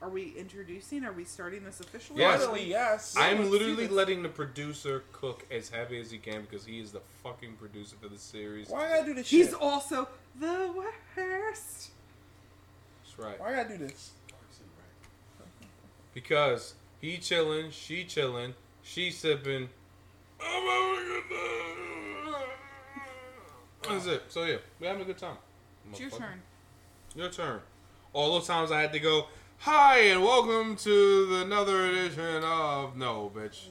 are we introducing? Are we starting this officially? Yes. Finally, yes. I'm let's literally letting the producer cook as heavy as he can because he is the fucking producer for the series. Why I gotta do this He's shit? also the worst. That's right. Why I gotta do this? Because he chilling, she chilling, she sipping. That's it. So yeah, we're having a good time. It's your turn. Your turn. All those times I had to go, hi and welcome to the another edition of no, bitch.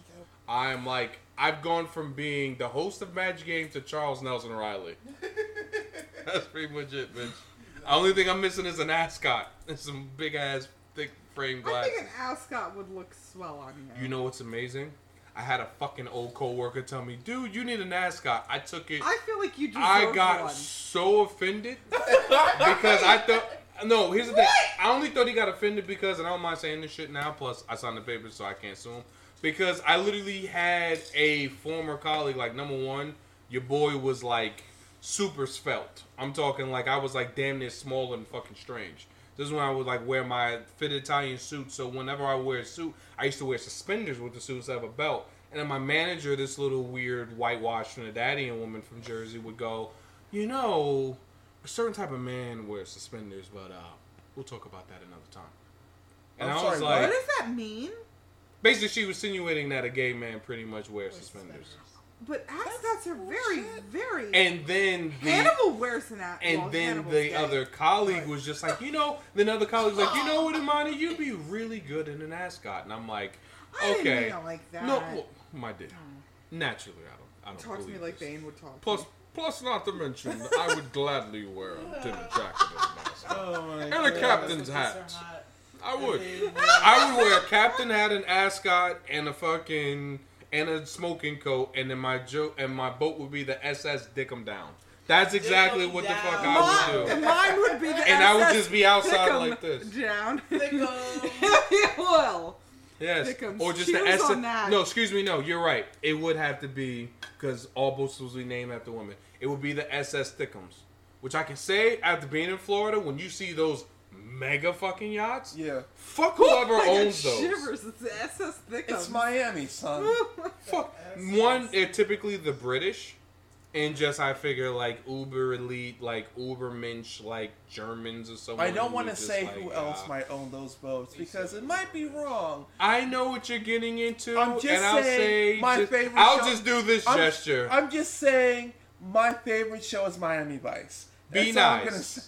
I'm like I've gone from being the host of Match Game to Charles Nelson Reilly. That's pretty much it, bitch. The only thing I'm missing is an ascot and some big ass thick frame glass. I think an ascot would look swell on you. You know what's amazing? I had a fucking old coworker tell me, dude, you need an ascot. I took it. I feel like you deserve I got one. so offended because I thought. No, here's the thing. I only thought he got offended because, and I don't mind saying this shit now. Plus, I signed the papers, so I can't sue him. Because I literally had a former colleague, like number one, your boy was like super svelte. I'm talking like I was like damn near small and fucking strange. This is when I would like wear my fitted Italian suit. So whenever I wear a suit, I used to wear suspenders with the suit instead of a belt. And then my manager, this little weird whitewashed Trinidadian woman from Jersey, would go, you know, a certain type of man wears suspenders, but uh, we'll talk about that another time. And I'm I was sorry, like, what does that mean? basically, she was insinuating that a gay man pretty much wears suspenders. But ascots are very, very. And then the Hannibal wears an ascot. and then the other colleague was just like, you know, then other colleague was like, you know what, Imani, you'd be really good in an ascot. And I'm like, I didn't okay, mean it like that. no, well, my dear, naturally, I don't, I don't Talk to me like this. Bane would talk. Plus, to me. Plus, not to mention, I would gladly wear a dinner jacket and an ascot. Oh my And a captain's hat. I would. I would wear a captain hat, an ascot, and a fucking and a smoking coat, and then my jo- and my boat would be the SS Dickum Down. That's exactly what the fuck I would do. mine would be the And I would SS just be outside Thickum like this. Down. Thickum. well, Yes, Dickums. or just the Cheers SS. No, excuse me. No, you're right. It would have to be because all boats will be named after women. It would be the SS Thickums, which I can say after being in Florida, when you see those mega fucking yachts, Yeah. fuck whoever I got owns those. Shivers. It's the SS Thickum. It's Miami, son. Fuck. One, they're typically the British, and just I figure like uber elite, like uber mensch, like Germans or something. I don't want to say like, who else uh, might own those boats because it might be wrong. I know what you're getting into, I'm just and I'll say my just- favorite I'll show- just do this I'm, gesture. I'm just saying my favorite show is Miami Vice. Be That's all I'm nice. gonna say.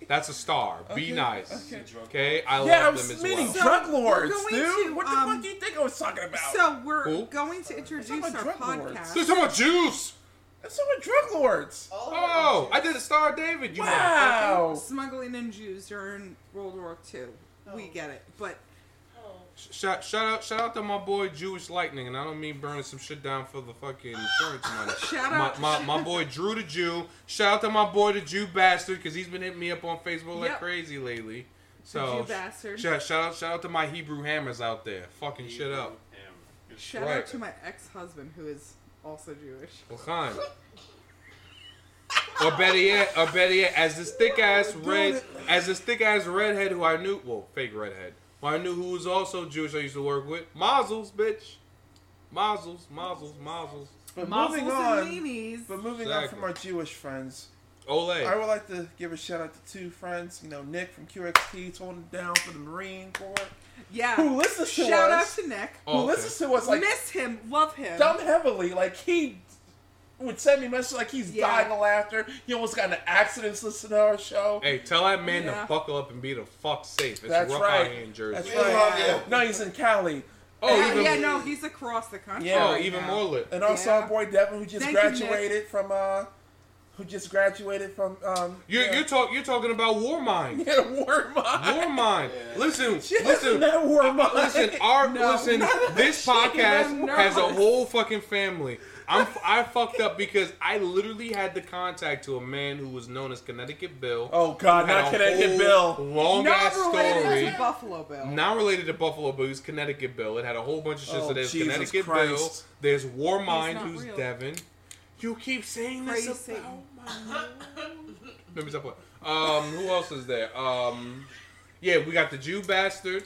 That's a star. Be nice. okay. Okay, I Yeah, love I'm them as meaning well. So, drug we're lords, going dude. to, what the um, fuck do you think I was talking about? So we're Who? going to introduce our drug podcast. They're talking about juice. That's so much drug lords. Oh, I did a Star David. You motherfucker. Wow. Smuggling in Jews during World War II. We get it, but Shout, shout out, shout out to my boy Jewish Lightning, and I don't mean burning some shit down for the fucking insurance money. Shout my, out- my, my boy Drew the Jew. Shout out to my boy the Jew bastard because he's been hitting me up on Facebook like Yep. crazy lately. the So Jew bastard. shout, shout out, shout out to my Hebrew hammers out there, fucking shit up. Shout Right. out to my ex-husband who is also Jewish. L'chaim. Or better yet, or better yet, as this thick ass oh, red, as this thick ass redhead who I knew, well, fake redhead, who I knew who was also Jewish. I used to work with Mazel's, bitch. Mazel's, Mazel's, Mazel's. But Muzzles moving on, but moving Exactly. on from our Jewish friends, Ole. I would like to give a shout out to two friends. You know, Nick from QXT, he's holding it down for the Marine Corps. Yeah. Who listens to Shout out to Nick. Oh, Who okay. listens to us like Miss him. Love him. dumb heavily. Like he would send me messages like he's Yeah. dying of laughter. He almost got in an accident listening to our show. Hey, tell that man Yeah. to buckle up and be the fuck safe. It's That's rough right. out here in Jersey. That's right. love you. No, he's in Cali. Oh, yeah, even yeah, no, he's across the country. Yeah. oh, right even now. more lit. And also Yeah. our boy Devin, who just Thank you, graduated from uh, who just graduated from um. You're yeah. you're talk you're talking about War Mind. yeah, War Mind. War Mind. Listen, Shit, listen. that War Mind. Listen, our No. listen. This podcast has a whole fucking family. I'm I fucked up because I literally had the contact to a man who was known as Connecticut Bill. Oh God, not Connecticut Bill. Long ass Not related story. to Buffalo Bill. Not related to Buffalo Bill, it was Connecticut Bill. It had a whole bunch of shit. Oh, so there's Jesus Connecticut Bill. There's War Mind, who's real. Devin. You keep saying this Praise about my Let me stop playing. Um, who else is there? Um, Yeah, we got the Jew bastard.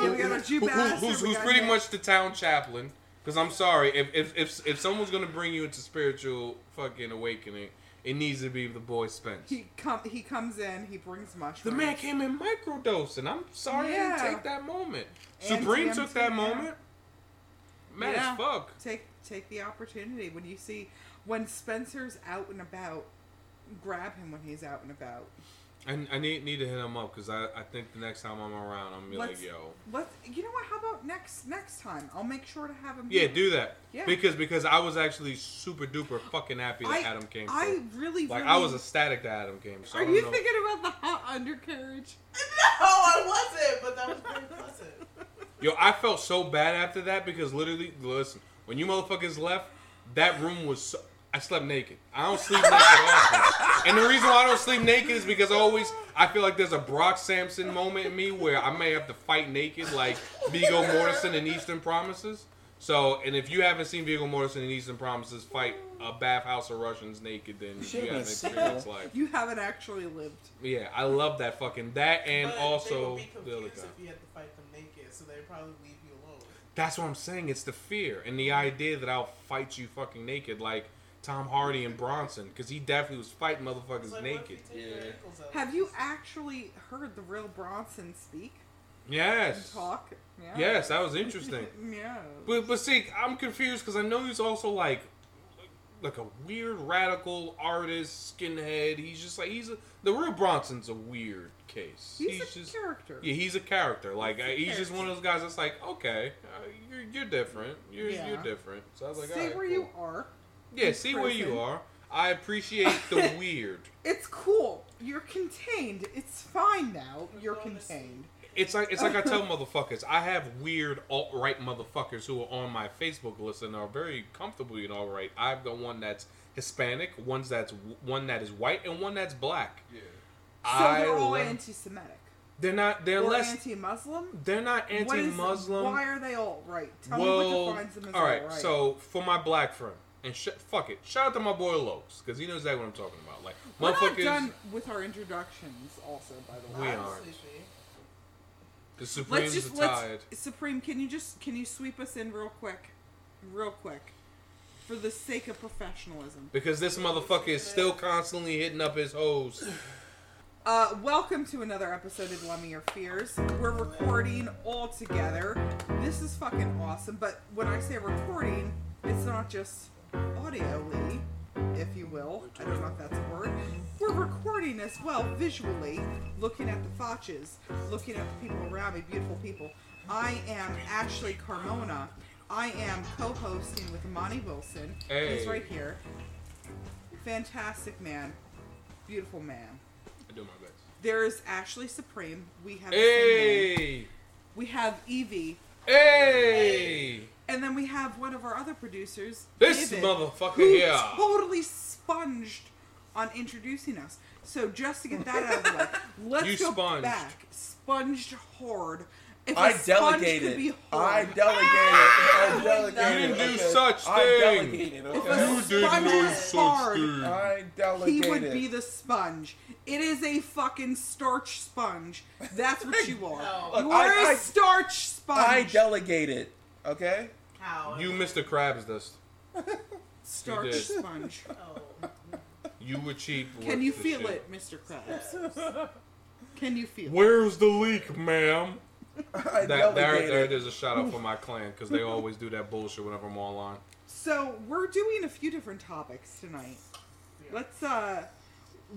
Yeah, we got a Jew who- who- bastard, who's we who's pretty Nick. much the town chaplain. Because I'm sorry, if, if if if someone's gonna bring you into spiritual fucking awakening, it needs to be the boy Spence. He come he comes in, he brings mushrooms. The man came in microdosing. I'm sorry I Yeah. didn't take that moment. And Supreme took that moment. Mad Yeah. as fuck. take take the opportunity when you see when Spencer's out and about, grab him when he's out and about. I, I need need to hit him up because I, I think the next time I'm around, I'm gonna be like, Let's- yo. Let's you know what? How about next next time? I'll make sure to have him. Yeah, here. do that. Yeah. Because because I was actually super duper fucking happy that I, Adam came. I through. really, like really, I was ecstatic that Adam came. So I Are don't you know. thinking about the hot undercarriage? No, I wasn't, but that was very pleasant. Yo, I felt so bad after that because literally, listen, when you motherfuckers left, that room was. So, I slept naked. I don't sleep naked often, and the reason why I don't sleep naked is because I always I feel like there's a Brock Samson moment in me where I may have to fight naked, like Viggo Mortensen in Eastern Promises. So, and if you haven't seen Viggo Mortensen in Eastern Promises fight a bathhouse of Russians naked, then Should've you haven't sick. experienced life. You haven't actually lived. Yeah, I love that fucking that, and But they also would be the other confused guy. if you had to fight them naked, so they'd probably leave you alone. That's what I'm saying. It's the fear and the idea that I'll fight you fucking naked, like Tom Hardy and Bronson, because he definitely was fighting motherfuckers like, naked. What if you take their Yeah. Have you actually heard the real Bronson speak and Yes. talk? Yeah. Yes, that was interesting. yeah. But but see, I'm confused because I know he's also like like a weird radical artist, skinhead. He's just like he's a, the real Bronson's a weird case. He's, a just character. yeah, he's a character. Like He's a uh, he's just one of those guys that's like, okay, uh, you're you're different. You're Yeah. you're different. So I was like, Stay alright, where cool. you are. Yeah, in see where you are. I appreciate the weird. It's cool. You're contained. It's fine now. You're contained. It's like it's like I tell motherfuckers. I have weird alt right motherfuckers who are on my Facebook list and are very comfortable in alt right. I've got one that's Hispanic, one's that's one that is white, and one that's black. Yeah. So I they're all love- anti-Semitic. They're not. They're or less. anti-Muslim. they're not anti-Muslim. Why are they all right? Tell me well, what defines them as all right. all right. So for my black friend, and sh- fuck it, shout out to my boy Lokes because he knows exactly what I'm talking about. Like we're not motherfuckers, done with our introductions. Also, by the way, We are. sleepy. the Supremes let's just are let's tired. Supreme. Can you just can you sweep us in real quick, real quick, for the sake of professionalism? Because this motherfucker is still constantly hitting up his hoes. Uh, welcome to another episode of Lumming Your Fears. We're recording all together. This is fucking awesome. But when I say recording, it's not just audioly, if you will. I don't know if that's a word. We're recording as well visually, looking at the fotches, looking at the people around me, beautiful people. I am Ashley Carmona. I am co-hosting with Monty Wilson. He's right here. Fantastic man. Beautiful man. I do my best. There's Ashley Supreme. We have. Hey, we have Evie, hey, and then we have one of our other producers. this David, motherfucker who here. totally sponged on introducing us. So just to get that out of the way, let's You go sponged. back. Sponged hard. If a I delegated. Could be I hard, delegated. I You didn't do okay? such I thing. delegated. If Okay. a You did sponge no such hard, thing. I he would be the sponge. It is a fucking starch sponge. That's what you are. No. You are I- a I- starch sponge. I delegated. Okay. How? You Mr. Krabs dust. starch did. sponge. Oh. You were cheap. Can you feel shit. it, Mr. Krabs? Can you feel it? Where's the leak, ma'am? I That there, there, there's a shout out for my clan because they always do that bullshit whenever I'm online. So we're doing a few different topics tonight. Let's uh,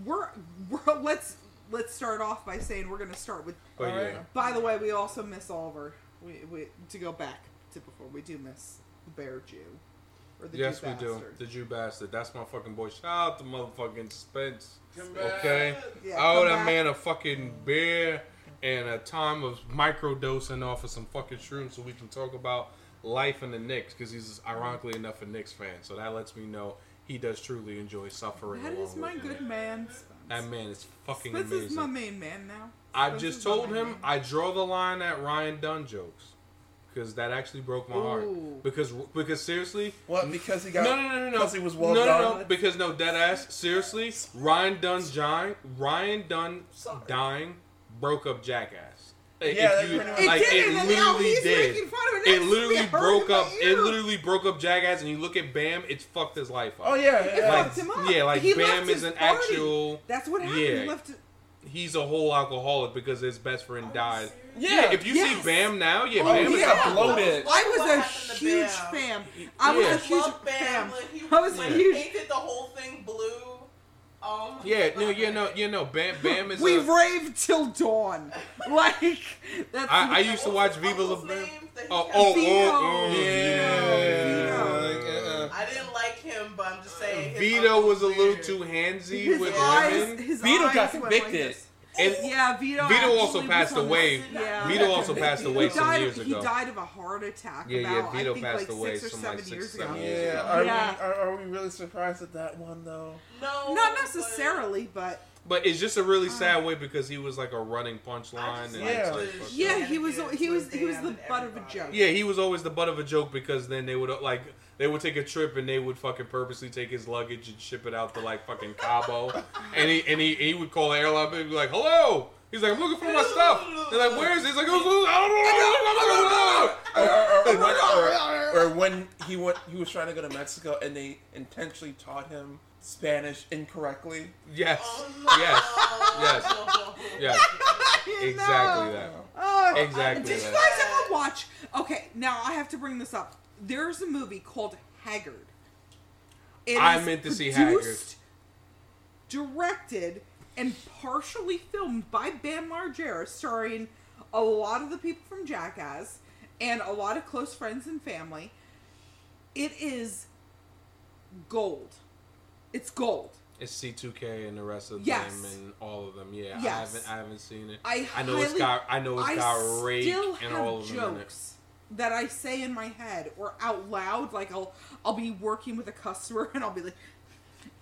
we're, we're let's let's start off by saying we're gonna start with. But All right. yeah, By the way, we also miss Oliver. We, we to go back to before we do miss the bear Jew or the yes Jew we do. bastard. The Jew bastard. That's my fucking boy. Shout out to motherfucking Spence. Come. Okay. Yeah, I owe that back. man a fucking beer and a time of microdosing off of some fucking shrooms so we can talk about life in the Knicks because he's ironically enough a Knicks fan. So that lets me know he does truly enjoy suffering. That along is my good me. man. That man is fucking Spence amazing. is my main man now. I've just told him man. I draw the line at Ryan Dunn jokes because that actually broke my heart. Ooh. Because because seriously, What? Because he got. no no no no no Because he was well no, done. no no because no dead ass seriously Ryan Dunn's dying Ryan Dunn dying broke up Jackass. Like, Yeah, you- pretty much- It like did, it literally he's did. fun of it. It literally broke up. It literally broke up Jackass, and you look at Bam, it's fucked his life up. Oh yeah, It yeah. like fucked him up. yeah, like He Bam is an party. actual. That's what happened. Yeah. He left. it- He's a whole alcoholic because his best friend died. serious? yeah. if you Yes. see Bam now, yeah, Oh, Bam he is got bloated. I was What a huge Bam? fan. I was Yeah. a I huge love Bam. fan. Like, he I was a like, huge. painted the whole thing blue. Oh Yeah, no, God. yeah, no, you know, Bam, Bam is. We a, raved till dawn. Like that's. I, I used to watch Viva La Bam. name that he Oh, oh, oh, oh, Yeah. Vito. Like, uh, I didn't like him, but I'm just saying. his Vito uncle was a little weird. too handsy his with eyes, women. his Vito got went convicted. Like. And yeah, Vito. Vito also passed away. Yeah. Vito also passed away he some died, years He died of a heart attack. Yeah, yeah, Vito I think passed like away six or some, like, six, years seven ago. years yeah. ago. Are Yeah. we are, are we really surprised at that one though? No, Not necessarily, but But it's just a really sad way because he was like a running punchline, just Yeah. like like, the fuck Yeah, he was- shenanigans he was- he was the butt of a joke. yeah, he was always the butt of a joke because then they would like they would take a trip and they would fucking purposely take his luggage and ship it out to like fucking Cabo, and he and he, he would call the airline and be like, "Hello." He's like, I'm looking for my stuff. They're like, where is it? He's like, I don't know. or, or, or, or, or when he went, he was trying to go to Mexico and they intentionally taught him Spanish incorrectly. Yes. Oh, Yes. no. Yes. Yes. Exactly that. Oh, Exactly Did you that. guys ever watch? Okay, now I have to bring this up. There's a movie called Haggard. It I is meant to see produced, Directed and partially filmed by Bam Margera, starring a lot of the people from Jackass and a lot of close friends and family. It is gold. It's gold. It's C2K and the rest of Yes. them and all of them. Yeah, I haven't I haven't seen it. I know it's got I know it's I got Rake and all of them in it. That I say in my head or out loud. Like I'll I'll be working with a customer and I'll be like,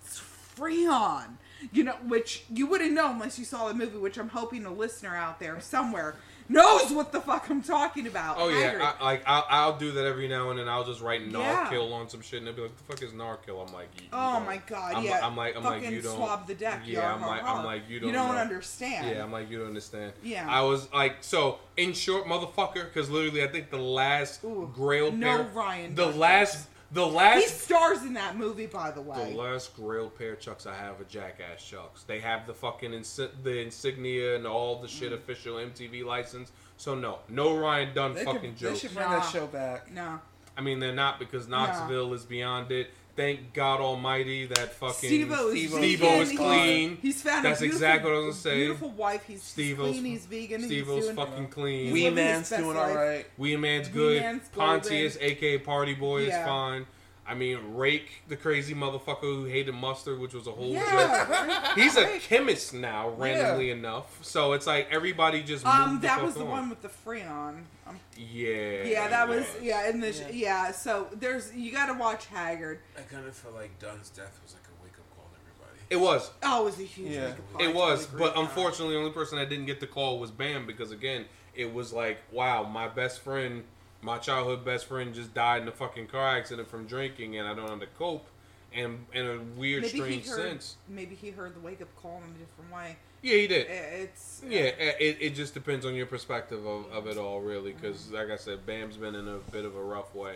"It's Freon," you know, which you wouldn't know unless you saw the movie. Which I'm hoping a listener out there somewhere knows what the fuck I'm talking about. Oh yeah. I, like I'll, I'll do that every now and then. I'll just write Yeah. On some shit, and they'll be like, What "The fuck is Narkill?" I'm like, Oh don't- my god! I'm, yeah, I'm like, I'm fucking like, you don't swab the deck. Yeah, yar, I'm har, like, har. I'm like, you don't. You don't know. understand. Yeah, I'm like, you don't understand. Yeah. I was like, so in short, motherfucker, because literally, I think the last Ooh, Grail no pair, Ryan the last, the last he stars in that movie, by the way. The last Grail pair of Chucks I have are Jackass Chucks. They have the fucking insi- the insignia and all the shit mm. official MTV license. So no, no Ryan Dunn They, fucking could, they jokes. should bring Nah. that show back. no, I mean they're not because Knoxville is beyond it. Thank God Almighty that fucking Steve-O is Steve-O vegan. Steve-O is clean. He's found That's a beautiful, exactly what I was gonna say. Beautiful wife. He's, he's Steve-O's- clean. He's vegan. Steve-O's he's doing, fucking clean. He's Wee Man's doing life. all right. Wee Man's Wee good. Man's Pontius, golden. aka Party Boy, Yeah. is fine. I mean, Rake, the crazy motherfucker who hated mustard, which was a whole joke. Yeah, He's a chemist now, randomly enough. So it's like everybody just moved Um, the that fuck was the on. one with the Freon. Um, Yeah. yeah, that was yeah. yeah. In the sh- yeah. So there's you got to watch Haggard. I kind of feel like Dunn's death was like a wake up call to everybody. It was. Oh, it was a huge. Yeah. wake-up call. It was. But agree unfortunately, the only person that didn't get the call was Bam because again, it was like, wow, my best friend, my childhood best friend, just died in a fucking car accident from drinking, and I don't know how to cope. And in a weird, maybe strange he heard. sense. Maybe he heard the wake up call in a different way. Yeah, he did. Eh, it's Yeah, eh, it, it just depends on your perspective of, of it all, really. Because, mm-hmm. like I said, Bam's been in a bit of a rough way,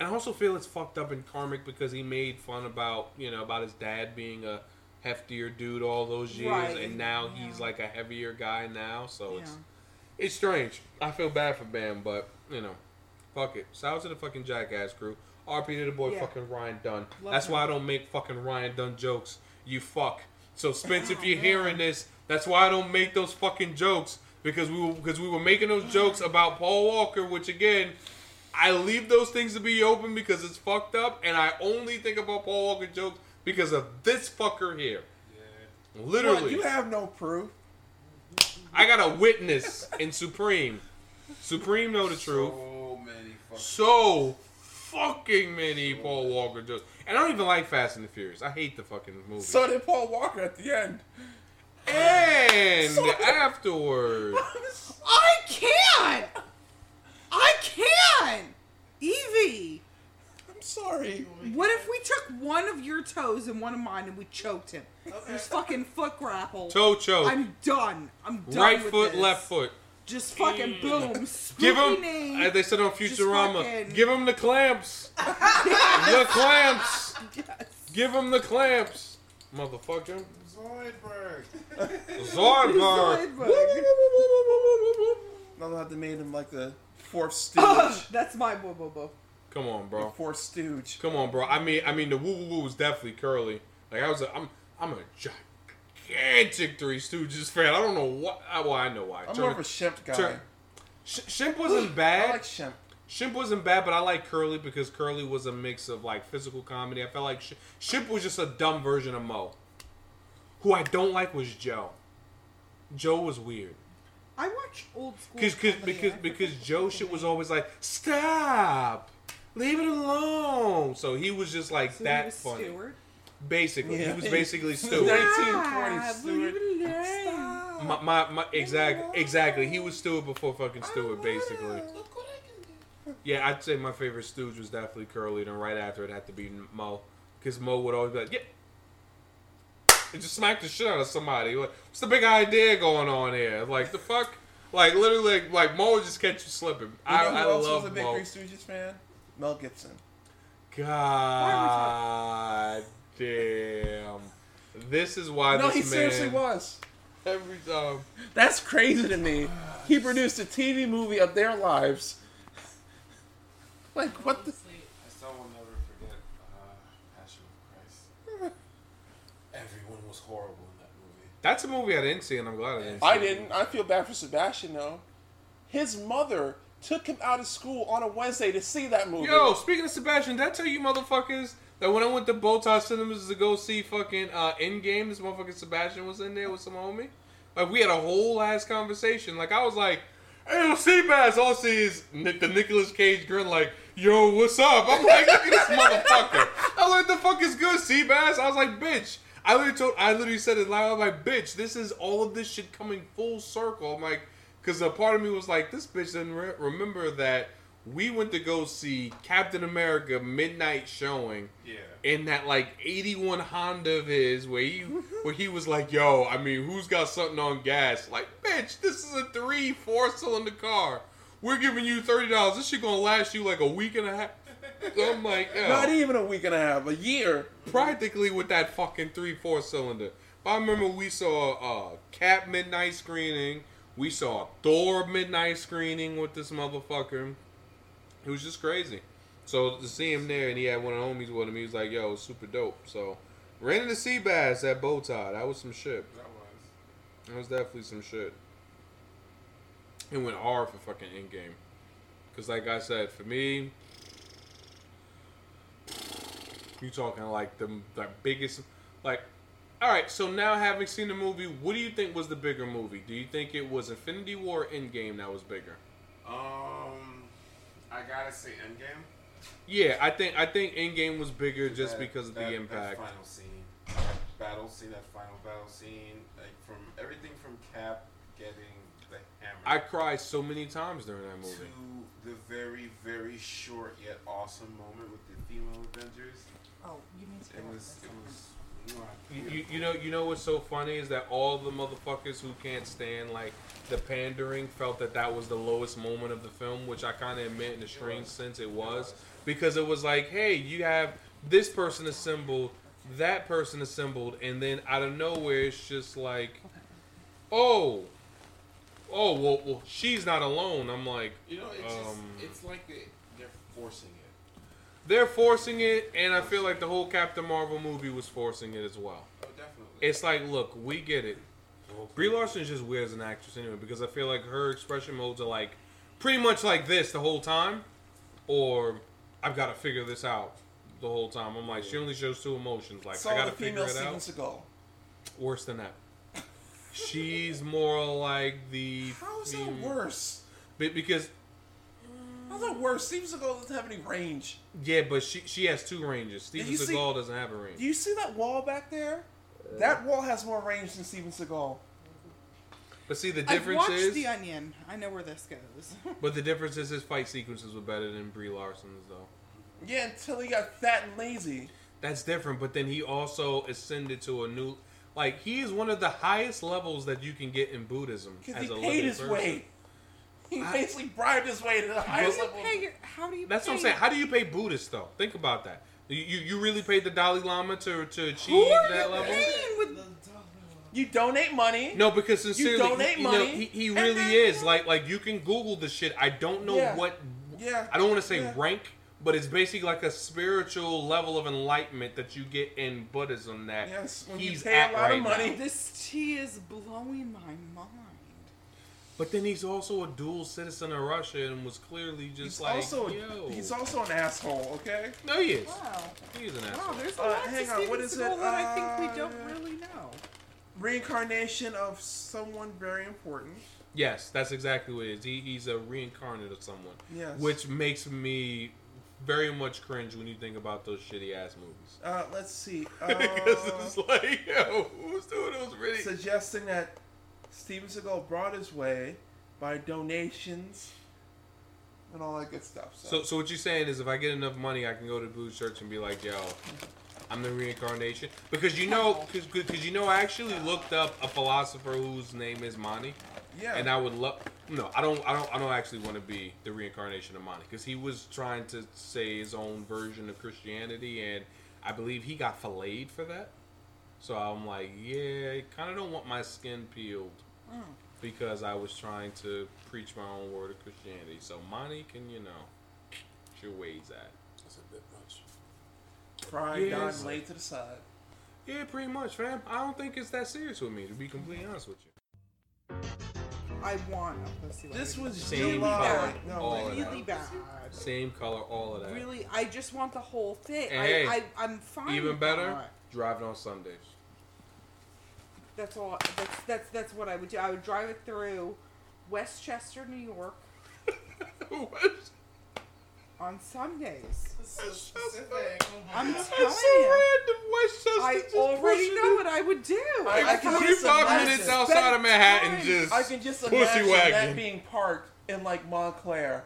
and I also feel it's fucked up in karmic because he made fun about you know about his dad being a heftier dude all those years, Right, and now he's like a heavier guy now. So Yeah. it's it's strange. I feel bad for Bam, but you know, fuck it. Shout out to the fucking jackass crew. RP to the boy Yeah. fucking Ryan Dunn. Love That's him. why I don't make fucking Ryan Dunn jokes. You fuck. So Spence, if oh, you're hearing this, that's why I don't make those fucking jokes because we were because we were making those jokes about Paul Walker, which again, I leave those things to be open because it's fucked up, and I only think about Paul Walker jokes because of this fucker here. Yeah. Literally, What, you have no proof. I got a witness in Supreme. Supreme know the truth. So many fucking. So fucking many Paul Walker jokes, and I don't even like Fast and the Furious. I hate the fucking movie. So did Paul Walker at the end. and afterwards, I can't. I can't. Evie, I'm sorry. what if we took one of your toes and one of mine, and we choked him. Just fucking foot grapple. Toe choke. I'm done. I'm done. right with foot, this. left foot. Just fucking mm. boom. Give him, as they said on Futurama, fucking- give him the clamps. the clamps. Yes. Give him the clamps. Motherfucker. Zoidberg. Zoidberg. Zoidberg. They'll have to made him like the fourth stooge. That's my boo boo boo. Come on, the bro. fourth stooge. Come on, bro. I mean, I mean, the woo woo woo was definitely curly. Like I was, a, I'm, I'm a gigantic Three Stooges fan. I don't know what. I- Well, I know why. I'm Turn- more of a Shemp guy. turn- Sh- Shemp wasn't bad. I like Shemp. Shimp wasn't bad, but I like Curly because Curly was a mix of like physical comedy. I felt like Sh- Shemp was just a dumb version of Moe. Who I don't like was Joe. Joe was weird. I watch old school. Cause, cause, because because Joe shit was always like, stop, leave it alone. So he was just like So that funny. Stewart. Basically, he was basically Stewart. 1940 Ah, Stewart. leave it alone. my, my, my, exactly, exactly. He was Stewart before fucking Stewart, basically. Yeah, I'd say my favorite Stooge was definitely Curly. Then right after it had to be Moe, because Moe would always be like, yeah, and just smack the shit out of somebody. Like, what's the big idea going on here? Like the fuck. Like literally, like, like Moe would just catch you slipping. You I, know who I else love was a big Moe. Stooges fan? Mel Gibson. God damn. This is why this man. no, he man seriously was. every time. That's crazy to me. He produced a TV movie of their lives. Like what the? I still will never forget uh, Passion of Christ. Everyone was horrible in that movie. That's a movie I didn't see, and I'm glad I didn't. See I didn't. I feel bad for Sebastian though. His mother took him out of school on a Wednesday to see that movie. Yo, speaking of Sebastian, did I tell you motherfuckers that when I went to Bowtie Cinemas to go see fucking uh, Endgame, this motherfucking Sebastian was in there with some homie? Like, we had a whole ass conversation. Like, I was like, hey, yo, Seabass. All I see is Nick, the Nicolas Cage grin, like, yo, what's up? I'm like, look at this motherfucker. I was like, the fuck is good, Seabass? I was like, bitch. I literally told, I literally said it loud. I'm like, bitch, this is all of this shit coming full circle. I'm like, because a part of me was like, this bitch didn't re- remember that we went to go see Captain America midnight showing Yeah. in that like 81 Honda of his where he where he was like, yo, I mean, who's got something on gas? Like, bitch, this is a three, four cylinder car. We're giving you thirty dollars. This shit gonna last you like a week and a half. I'm like, yo Not even a week and a half, a year. practically with that fucking three four cylinder. But I remember we saw uh Cap midnight screening. We saw a Thor midnight screening with this motherfucker. It was just crazy. So to see him there and he had one of the homies with him, he was like, "Yo, super dope." So ran into sea bass at bow tie. That was some shit. That was. That was definitely some shit. It went hard for fucking Endgame. Cause like I said, for me, you talking like the the biggest like. All right, so now having seen the movie, what do you think was the bigger movie? Do you think it was Infinity War or Endgame that was bigger? Um, I gotta say Endgame. Yeah, I think I think Endgame was bigger just That- because of that- the impact. That final scene, battle scene, that final battle scene, like from everything from Cap getting the hammer I cried so many times during that movie. to the very, very short yet awesome moment with the female Avengers. Oh, you mean It was, it was. You, you, you know you know what's so funny is that all the motherfuckers who can't stand like the pandering felt that that was the lowest moment of the film, which I kind of admit in a strange sense it was because it was like, hey, you have this person assembled, that person assembled, and then out of nowhere it's just like, oh, oh well, well she's not alone. I'm like, You know, it's just, Um, it's like they, they're forcing it. They're forcing it, and I feel like the whole Captain Marvel movie was forcing it as well. Oh, definitely. It's like, look, we get it. Brie Larson is just weird as an actress anyway because I feel like her expression modes are like pretty much like this the whole time, or I've got to figure this out the whole time. I'm like, she only shows two emotions. Like Saw I got to figure female it Steven out. Seagal. Worse than that. She's more like the. How is that fem- worse? Be- Because How's that worse? Steven Seagal doesn't have any range. yeah, but she she has two ranges. Steven you see- doesn't have a range. Do you see that wall back there? Uh, that wall has more range than Steven Seagal. But see, the I've difference watched is. The Onion. I know where this goes. But the difference is his fight sequences were better than Brie Larson's though. Yeah, until he got fat and lazy. That's different. But then he also ascended to a new. Like he is one of the highest levels that you can get in Buddhism. Because as he a paid his person. way. He I- basically bribed his way to the How do highest you level. pay your, How do you? That's pay what I'm saying. How do you pay Buddhists though? Think about that. You you, you really paid the Dalai Lama to to achieve Who are that you level? with? You donate money. No, because sincerely, donate he, you know, money, he, he really then- is. Like like you can Google the shit. I don't know Yeah. what. Yeah. I don't want to say Yeah. rank, but it's basically like a spiritual level of enlightenment that you get in Buddhism that Yes, when you he's pay a at lot right of money. now. This tea is blowing my mind. But then he's also a dual citizen of Russia and was clearly just He's like, also yo. he's also an asshole. Okay. no, he is. Wow. He is an Wow, asshole. there's a Uh, lot hang on, what is it? that I think we Uh, don't really know. Reincarnation of someone very important. Yes, that's exactly what it is. He, he's a reincarnate of someone. Yes. Which makes me very much cringe when you think about those shitty ass movies. Uh, let's see. Because Uh, it's like, yo, who's doing those really? suggesting that Steven Seagal brought his way by donations and all that good stuff. So, So, so what you're saying is, if I get enough money, I can go to Buddhist church and be like, "Yo, I'm the reincarnation." Because you know, because you know, I actually looked up a philosopher whose name is Mani, yeah, and I would love. No, I don't. I don't. I don't actually want to be the reincarnation of Mani because he was trying to say his own version of Christianity, and I believe he got filleted for that. So I'm like, yeah, I kind of don't want my skin peeled Mm. because I was trying to preach my own word of Christianity. So Monty can, you know, get your ways at. That's a bit much. pride Yes. died and laid to the side. Yeah, pretty much, fam. I don't think it's that serious with me, to be completely honest with you. I want a pussy. This was Same July. color, No, all of really that. bad. Same color, all of that. Really, I just want the whole thing. Hey, I, I, I'm fine. Even better, driving on Sundays. That's all. That's that's that's what I would do. I would drive it through Westchester, New York, What? on Sundays. So specific. I'm That's telling so you. random. Westchester I just already pushing know it. what I would do. I- I can I just was- 45 imagine. minutes outside of Manhattan, just I can just pussy imagine wagon. that being parked in like Montclair,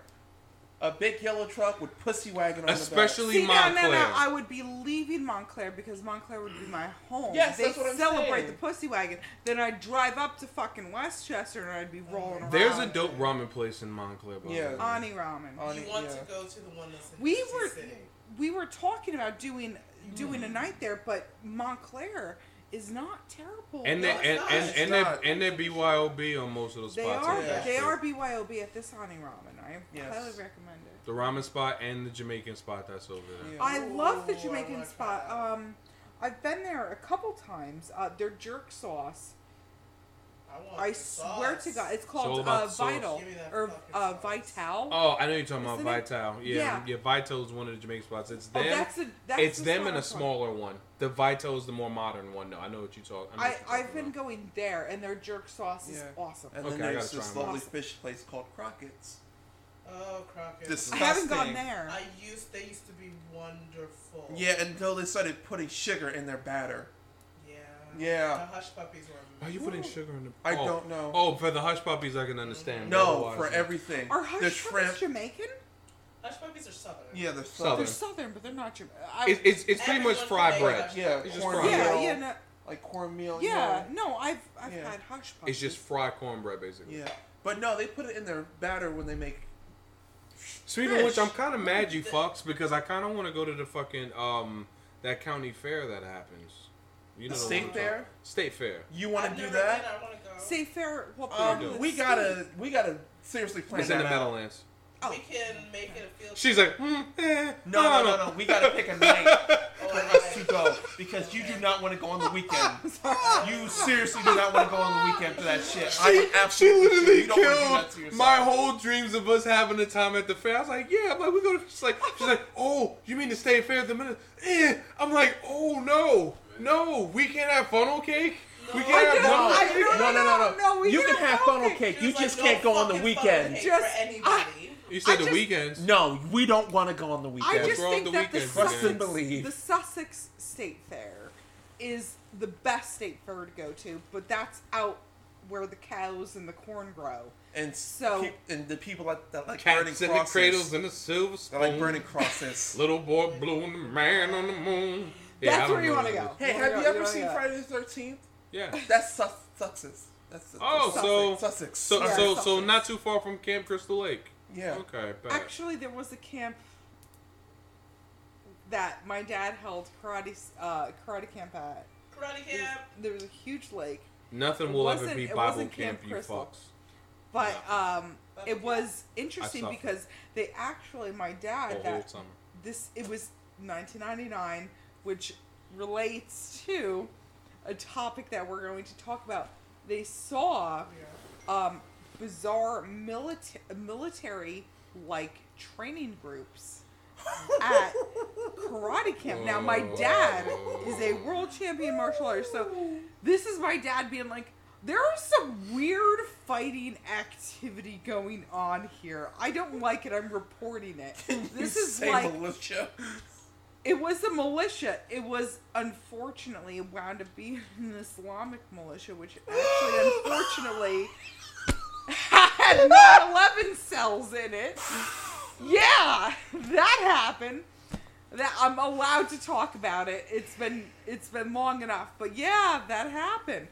a big yellow truck with pussy wagon on Especially See, now, Montclair. now, now, I would be leaving Montclair because Montclair would be my home. Yes, they that's what I'm celebrate saying. the pussy wagon. Then I'd drive up to fucking Westchester and I'd be rolling around. There's a dope ramen place in Montclair. By Yeah. the way. Ani Ramen. On You want yeah. to go to the one that's in we Jersey were City. we were talking about doing doing Mm. a night there, but Montclair is not terrible. And they No, it's and not. and It's and they and they BYOB on most of those they spots. are on that they are BYOB at this Ani Ramen. I Yes. highly recommend it. The ramen spot and the Jamaican spot that's over there. Yeah. I love the Jamaican like spot. that. Um, I've been there a couple times. Uh, their jerk sauce. I, want I swear sauce. to God, it's called about uh. Vital Give me that or uh. Vital. Oh, I know you're talking about Isn't it? Vital. Yeah, Yeah. yeah. is one of the Jamaican spots. It's Oh, them. that's a, that's it's the them and a talking- smaller one. The Vital is the more modern one. though. I know what you talk. I know I what you're I've been about. going there, and their jerk sauce is awesome. And then I there's this try 'em. lovely Awesome. fish place called Crockett's. Oh, Crockett. This- I haven't gone there. I used. They used to be wonderful. Yeah, until they started putting sugar in their batter. Yeah. Yeah. The hush puppies were. Why are you putting sugar in the? I oh. don't know. Oh, for the hush puppies, I can understand. no, Otherwise, for everything. Are hush the hush shrimp. puppies Jamaican? Hush puppies are southern. Yeah, the Southern. They're southern, but they're not Jamaican. It's, it's, it's pretty much Everyone fried can bread. hush Yeah, puppies. just cornmeal. fried. yeah, yeah, no, Like cornmeal. yeah. you No, I've I've Yeah. had hush puppies. It's just fried cornbread, basically. Yeah. But no, they put it in their batter when they make. Speaking of which, I'm kind of mad you fucks because I kind of want to go to the fucking um that county fair that happens. You know The the state one I'm talking- fair? State fair. You want to do that? Been, I want to go. Say fair. What Um, we gotta, we gotta seriously plan It's in the out. Meadowlands. Oh. We can make it a field. She's like, hmm, eh, No, no, no, no. We gotta pick a night Oh, for us to go because you do not want to go on the weekend. You seriously do not want to go on the weekend for that shit. I She, am she absolutely sure literally you don't want to do that to killed my whole dreams of us having a time at the fair. I was like, yeah. I'm like, we go to. She's like, she's like, oh, you mean to stay at the fair at the minute? Eh. I'm like, oh no, no, we can't have funnel cake. We can't have don't- funnel I cake. No, no, no, no. No, we you can have have funnel cake. cake. You was just like, can't go on the weekend. funnel Just- for anybody. You said I the just- weekends. No, we don't want to go on the weekends. I weekend. just think the that the Sussex, the Sussex State Fair is the best state fair to go to, but that's out where the cows and the corn grow. and So- pe- and the people that, that like burning Cats in the cradles and the silver That spoon. like burning crosses. Little boy blue and the man on the moon. Yeah, That's where you want to go. Hey, wanna have go- you ever wanna seen go. Friday the Thirteenth? Yeah. That's Sus- Sussex. That's Oh, Sussex. so Sussex. so Yeah, so Sussex. so not too far from Camp Crystal Lake. Yeah. Okay, bet. Actually, there was a camp that my dad held karate uh, karate camp at. Karate There was, camp. there was a huge lake, Nothing it will ever be Bible camp, Camp you fucks. but um, it was interesting because they actually my The dad whole that summer. this it was 1999, which relates to a topic that we're going to talk about. They saw um, bizarre milita- military like training groups at karate camp. Now, my dad is a world champion martial artist, so this is my dad being like, there is some weird fighting activity going on here. I don't like it. I'm reporting it. This You is say like militia. it was a militia. It was unfortunately wound up being an Islamic militia, which actually unfortunately had 9/11 cells in it. Yeah, that happened. That I'm allowed to talk about it. It's been it's been long enough, but yeah, that happened.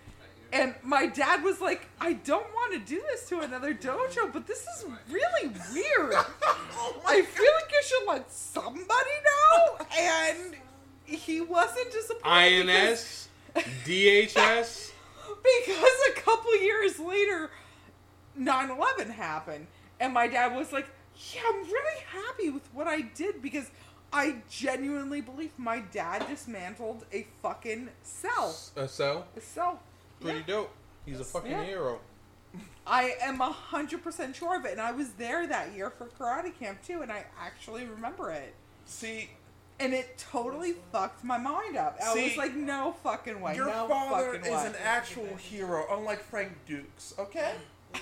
And my dad was like, "I don't want to do this to another dojo, but this is really weird. Oh I feel like you should let somebody know." And he wasn't disappointed because- INS, DHS. because a couple years later 9-11 happened and my dad was like yeah i'm really happy with what i did because i genuinely believe my dad dismantled a fucking cell A cell? a cell pretty dope. He's a fucking Yeah. hero. i am 100% sure of it and i was there that year for karate camp too and i actually remember it See, and it totally fucked my mind up i was like no fucking way your no father fucking is way an actual hero, unlike Frank Dukes. Okay.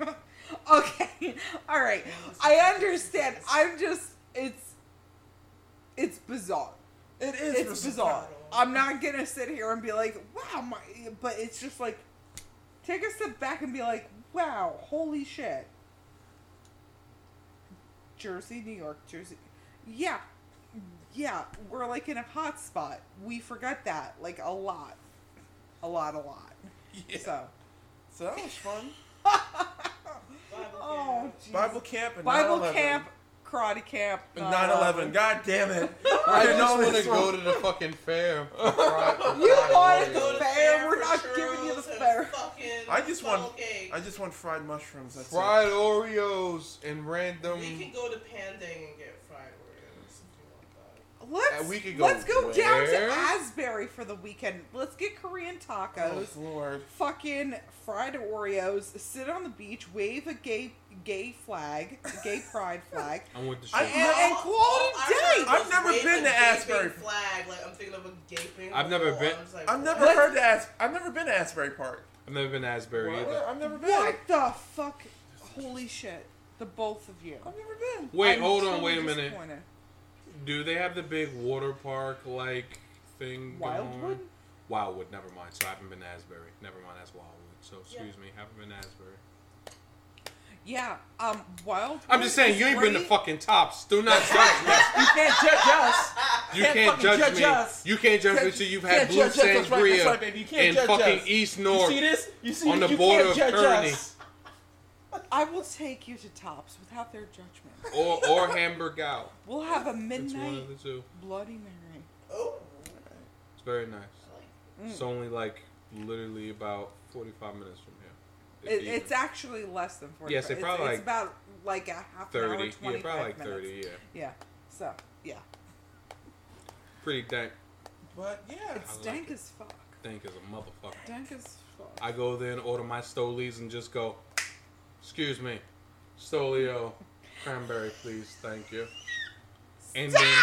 okay all right. I understand. I'm just it's it's bizarre. It is. it's bizarre. i'm not gonna sit here and be like wow my but it's just like take a step back and be like wow holy shit. Jersey new york jersey. Yeah yeah we're like in a hot spot. We forget that like a lot. A lot a lot. Yeah. so. So that was fun. Bible oh camp. Bible camp and Bible 9/11. camp, karate camp, And uh, 9/11. Uh, God damn it! I didn't just know want to this go one. to the fucking fair. You want wanted Go the to fair. We're not giving you the fair. fucking I just want- cake. I just want fried mushrooms. That's fried Oreos and random. We can go to Pandang and get fried Oreos if you want that. Let's we could go let's go down to? Asbury for the weekend. Let's get Korean tacos, Oh Lord. fucking fried Oreos, sit on the beach, wave a gay gay flag, a gay pride flag. I'm with the I- shit. And- and call it a I day. heard I've never been to Asbury. Flag, like I'm thinking of a gaping. I've never been- I was like, I've never what? heard to As. I've never been to Asbury Park. I've never been to Asbury What? either. I've never been. What the fuck? Holy shit! The both of you. I've never been. Wait, I'm hold on, totally wait a minute. Disappointed. Do they have the big water park like thing Wildwood? going? Wildwood, never mind. So I haven't been to Asbury. Never mind, that's Wildwood. So excuse me, haven't been to Asbury. Yeah. Um. Wildwood. I'm just saying, you ain't been to fucking tops. Do not judge me. You can't judge us. You Can't can't judge, judge me. us. You can't judge me Can't- until you've had blue judge us. That's right, that's sangria right, baby. You can't judge fucking us. East You North. see this? You see On this? the You border can't of judge Kearny. us. I will take you to Tops without their judgment. or or Hamburg Out. We'll have a It's one midnight of the two. Bloody Mary. Oh. It's very nice. Mm. It's only like literally about 45 minutes from here. It, even. it's actually less than forty. Yes, they it's, probably it's like about like a half an hour, 30. Yeah, 25 probably like minutes. 30. Yeah, Yeah. So yeah, pretty dank. But yeah. it's like dank it. as fuck. Dank as a motherfucker. Dank as fuck. I go there and order my Stolies and just go, excuse me, Stolio, cranberry, please, thank you. And then,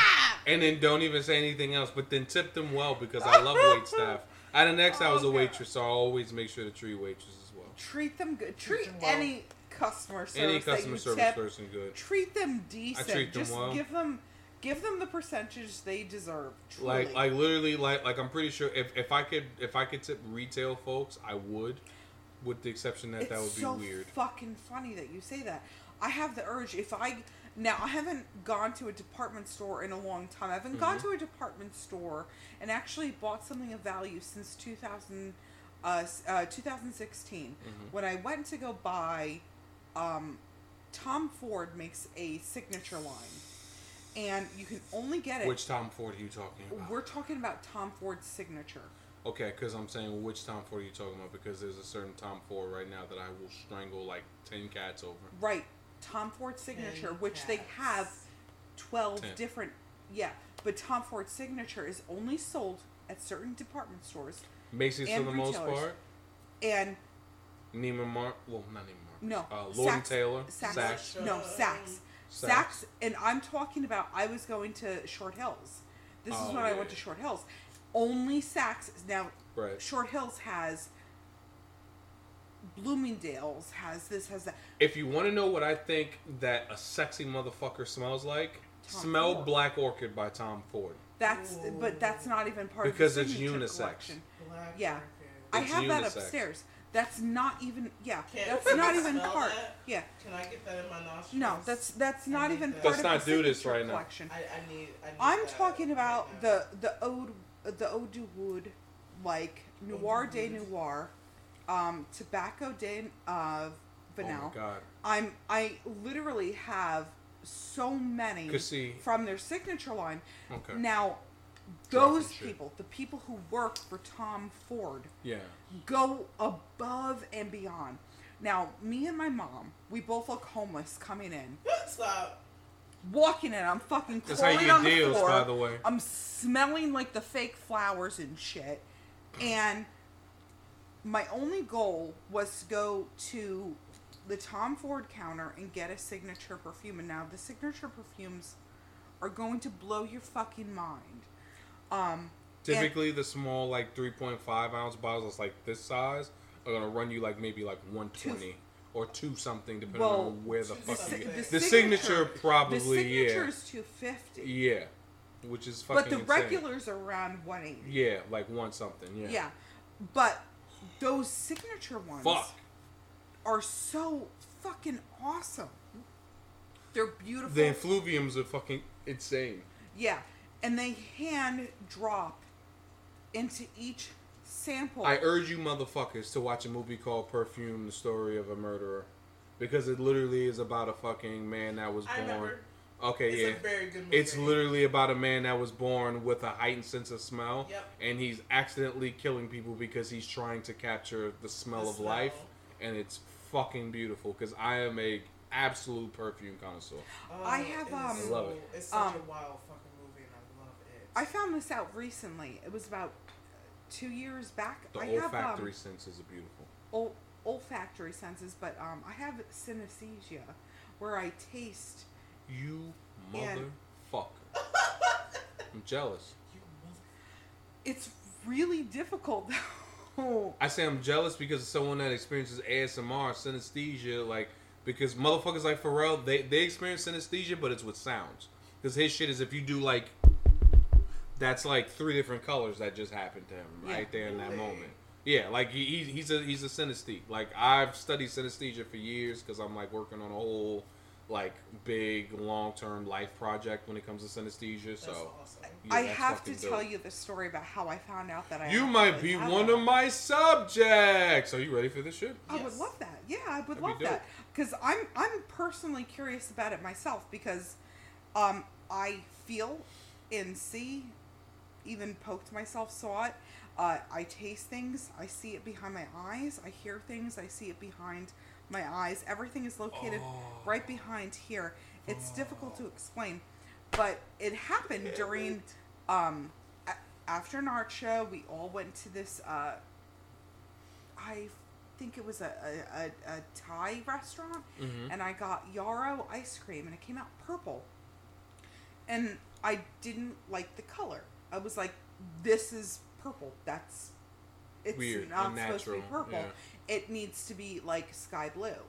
and then don't even say anything else, but then tip them well because I love wait staff. At an ex, I was a God. waitress, so I always make sure to treat waitresses as well. Treat them good. Treat them well. any customer service Any that customer you service tip. person good. Treat them decent. treat them Just well. give them give them the percentage they deserve. Truly. Like, like literally, like, like I'm pretty sure if, if I could if I could tip retail folks, I would, with the exception that it's that would be so weird. fucking funny that you say that. I have the urge if I Now I haven't gone to a department store in a long time. I haven't gone Mhm. to a department store and actually bought something of value since 2000, uh, uh, 2016 Mhm. when I went to go buy. Um, Tom Ford makes a signature line, and you can only get it. Which Tom Ford are you talking about? We're talking about Tom Ford's signature. Okay, because I'm saying which Tom Ford are you talking about? Because there's a certain Tom Ford right now that I will strangle like ten cats over. Right, Tom Ford signature, Ten which they have twelve Ten. different. Yeah, but Tom Ford signature is only sold at certain department stores Macy's for And the most part. and Neiman Mark, Well, not Neiman Mar. no Uh, Lord and Taylor. Saks, Saks. no Saks. Saks. Saks, and I'm talking about. I was going to Short Hills. This is Oh, when I went to Short Hills. Only Saks now. Right. Short Hills has. Bloomingdale's has this has that. If you want to know what I think that a sexy motherfucker smells like, Tom smell Ford. Black Orchid by Tom Ford. That's but that's not even part Because of it's the signature unisex. collection. Black Yeah. Orchid. I It's have that upstairs. That's not even yeah. Can't that's not even part. that? Yeah. Can I get that in my nostrils? No, that's that's not even that. part Let's of not the do this signature right now. collection. I, I need. I need I'm talking about right the the ode the eau de wood, like noir de noir, um, tobacco de uh, Oh vanilla. my god. I'm I literally have so many see, from their signature line. okay, Now, those people, the people who work for Tom Ford, yeah, go above and beyond. Now, me and my mom, we both look homeless coming in. Stop. Walking in, I'm fucking that's how you crawling get on the deals, floor. by the way. I'm smelling like the fake flowers and shit. And my only goal was to go to the Tom Ford counter and get a signature perfume. And now the signature perfumes are going to blow your fucking mind. Um, Typically, the small like 3.5 ounce bottles that's like this size are gonna run you like maybe like 120 or two something depending Well, on where the the fuck you the get. The signature- signature probably the signature yeah. is 250 yeah, which is fucking but the insane. regulars are around 180 yeah like one something yeah. Yeah but those signature ones fuck. are so fucking awesome. They're beautiful. The influviums are fucking insane. yeah and they hand drop into each sample I urge you motherfuckers to watch a movie called Perfume: The Story of a Murderer, because it literally is about a fucking man that was I born. Okay, yeah It's yeah. a very good movie. It's literally about a man that was born with a heightened sense of smell, Yep. and he's accidentally killing people because he's trying to capture the smell The of smell. life, and it's fucking beautiful. Because I am a absolute perfume connoisseur. Oh, I have, it is um, I love it. It's such um, a wild fucking movie, and I love it. I found this out recently it was about two years back The i have olfactory um, senses are beautiful. ol- olfactory senses but um, i have synesthesia where i taste You motherfucker. I'm jealous. You mother- it's really difficult though I say I'm jealous because of someone that experiences ASMR, synesthesia, like because motherfuckers like Pharrell, they they experience synesthesia, but it's with sounds. Because his shit is if you do like, that's like three different colors that just happened to him right Yeah. there in that Really? moment. Yeah, like he, he he's a he's a synesthete. Like I've studied synesthesia for years because I'm like working on a whole like big long term life project when it comes to synesthesia. That's So awesome. yeah, I that's have to fucking tell you the story about how I found out that I You might be one it. of my subjects. Are you ready for this shit? I would love that. Yeah, I would That'd be love that because I'm I'm personally curious about it myself because um, I feel and see, even poked myself, saw it. Uh, I taste things. I see it behind my eyes. I hear things. I see it behind my eyes. Everything is located Oh. right behind here. It's difficult to explain, but it happened during um, a- after an art show. We all went to this. Uh, I think it was a, a, a, a Thai restaurant, Mhm. and I got taro ice cream, and it came out purple. And I didn't like the color. I was like, "This is purple. That's it's Weird, not supposed to be purple. yeah. It needs to be like sky blue."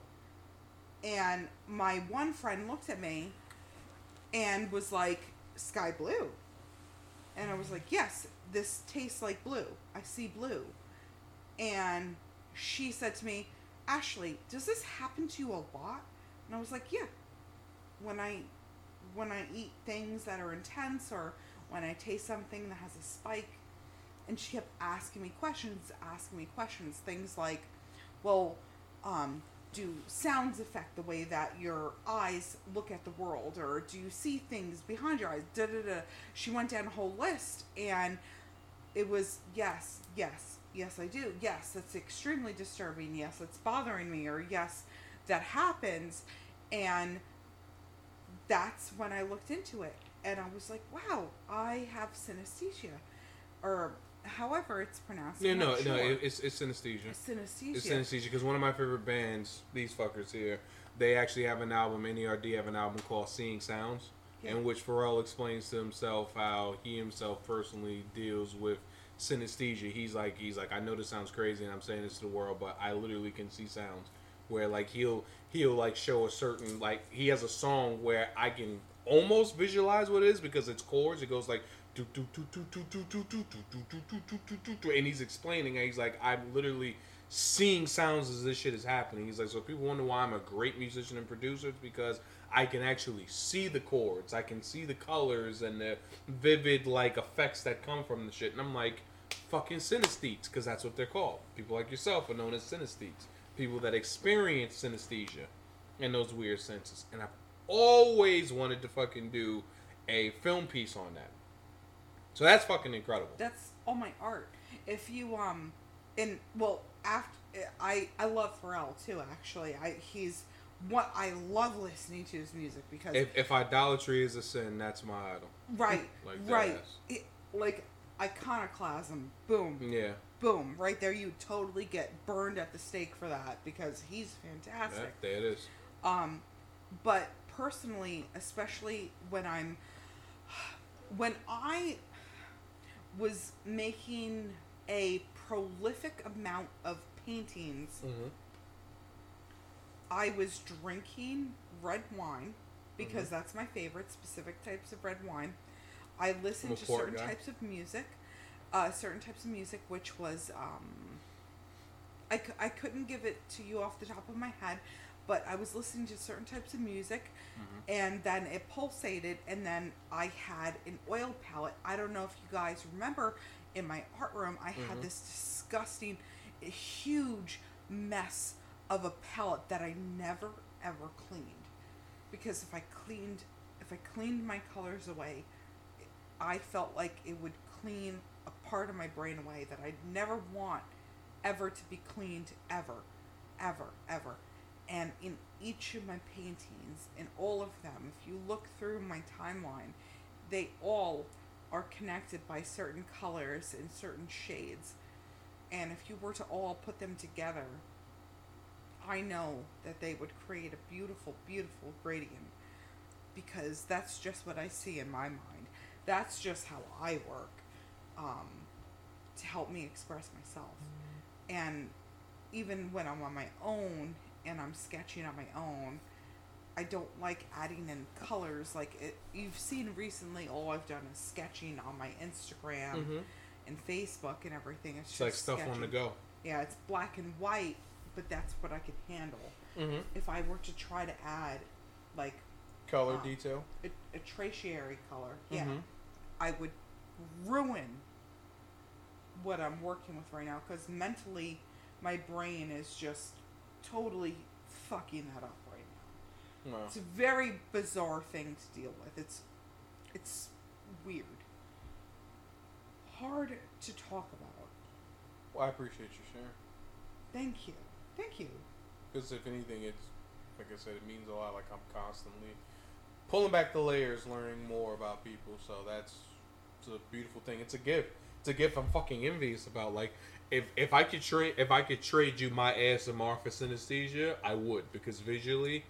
And my one friend looked at me and was like, "Sky blue." And I was like, "Yes, this tastes like blue. I see blue." And she said to me, Ashley, does this happen to you a lot? And I was like, Yeah. When I when I eat things that are intense or when I taste something that has a spike. And she kept asking me questions, asking me questions. Things like, well, um, do sounds affect the way that your eyes look at the world? Or do you see things behind your eyes? Da da da. She went down a whole list and it was yes, yes, yes, I do. Yes, that's extremely disturbing. Yes, it's bothering me. Or yes, that happens. And that's when I looked into it. And I was like, wow, I have synesthesia. Or however it's pronounced. Yeah, I'm no, no, sure. it, it's it's synesthesia. synesthesia. It's synesthesia because one of my favorite bands, these fuckers here, they actually have an album. NERD have an album called Seeing Sounds, Yeah. in which Pharrell explains to himself how he himself personally deals with synesthesia. He's like, he's like, I know this sounds crazy, and I'm saying this to the world, but I literally can see sounds. Where like he'll he'll like show a certain like he has a song where I can almost visualize what it is because it's chords. It goes like and he's explaining and he's like, I'm literally seeing sounds as this shit is happening. He's like, so people wonder why I'm a great musician and producer because I can actually see the chords, I can see the colors and the vivid like effects that come from the shit. And I'm like, fucking synesthetes, because that's what they're called. People like yourself are known as synesthetes, people that experience synesthesia and those weird senses. And I always wanted to fucking do a film piece on that. So that's fucking incredible. That's all my art. If you um, and well, after I I love Pharrell too. Actually, I he's what I love listening to his music because If, if idolatry is a sin, that's my idol. right, Like right, it, like iconoclasm. Boom, Yeah. boom, right there. You totally get burned at the stake for that because he's fantastic. That, there it is. Um, but personally, especially when I'm, when I was making a prolific amount of paintings, Mm-hmm. I was drinking red wine because that's my favorite, specific types of red wine. I listened to certain guy. types of music, uh, certain types of music, which was, um, I, I couldn't give it to you off the top of my head, but I was listening to certain types of music, mm-hmm. and then it pulsated, and then I had an oil palette. I don't know if you guys remember, in my art room, I had mm-hmm. this disgusting, huge mess of a palette that I never ever cleaned, because if I cleaned, if I cleaned my colors away, I felt like it would clean a part of my brain away that I'd never want ever to be cleaned ever, ever, ever. And in each of my paintings, in all of them, if you look through my timeline, they all are connected by certain colors and certain shades. And if you were to all put them together, I know that they would create a beautiful, beautiful gradient because that's just what I see in my mind. That's just how I work um, to help me express myself. And even when I'm on my own and I'm sketching on my own, I don't like adding in colors. Like it, you've seen recently, all I've done is sketching on my Instagram Mhm. and Facebook and everything. It's, It's like just stuff on the sketching. go. Yeah, it's black and white, but that's what I could handle. Mm-hmm. If I were to try to add, like Color Um, detail. a, a tertiary color, yeah, Mhm. I would ruin what I'm working with right now because mentally, my brain is just totally fucking that up right now. It's a very bizarre thing to deal with. It's it's weird, hard to talk about. well, I appreciate you sharing. Thank you, thank you. Because if anything, it's like I said, it means a lot. Like I'm constantly pulling back the layers, learning more about people. So that's it's a beautiful thing. It's a gift. It's a gift. I'm fucking envious about. Like if if I could trade if I could trade you my ASMR for synesthesia, I would because visually.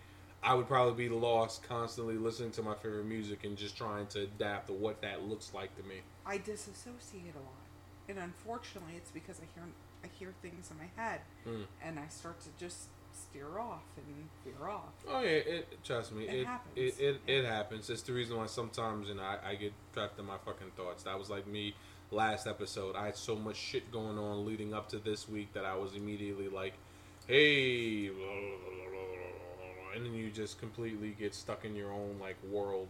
I would probably be lost constantly listening to my favorite music and just trying to adapt to what that looks like to me. I disassociate a lot, and unfortunately, it's because I hear I hear things in my head, Mm. and I start to just steer off and veer off. Oh yeah, it trust me, It it happens. it it, it, happens. It's the reason why sometimes you know I, I get trapped in my fucking thoughts. That was like me last episode. I had so much shit going on leading up to this week that I was immediately like, hey, and then you just completely get stuck in your own like world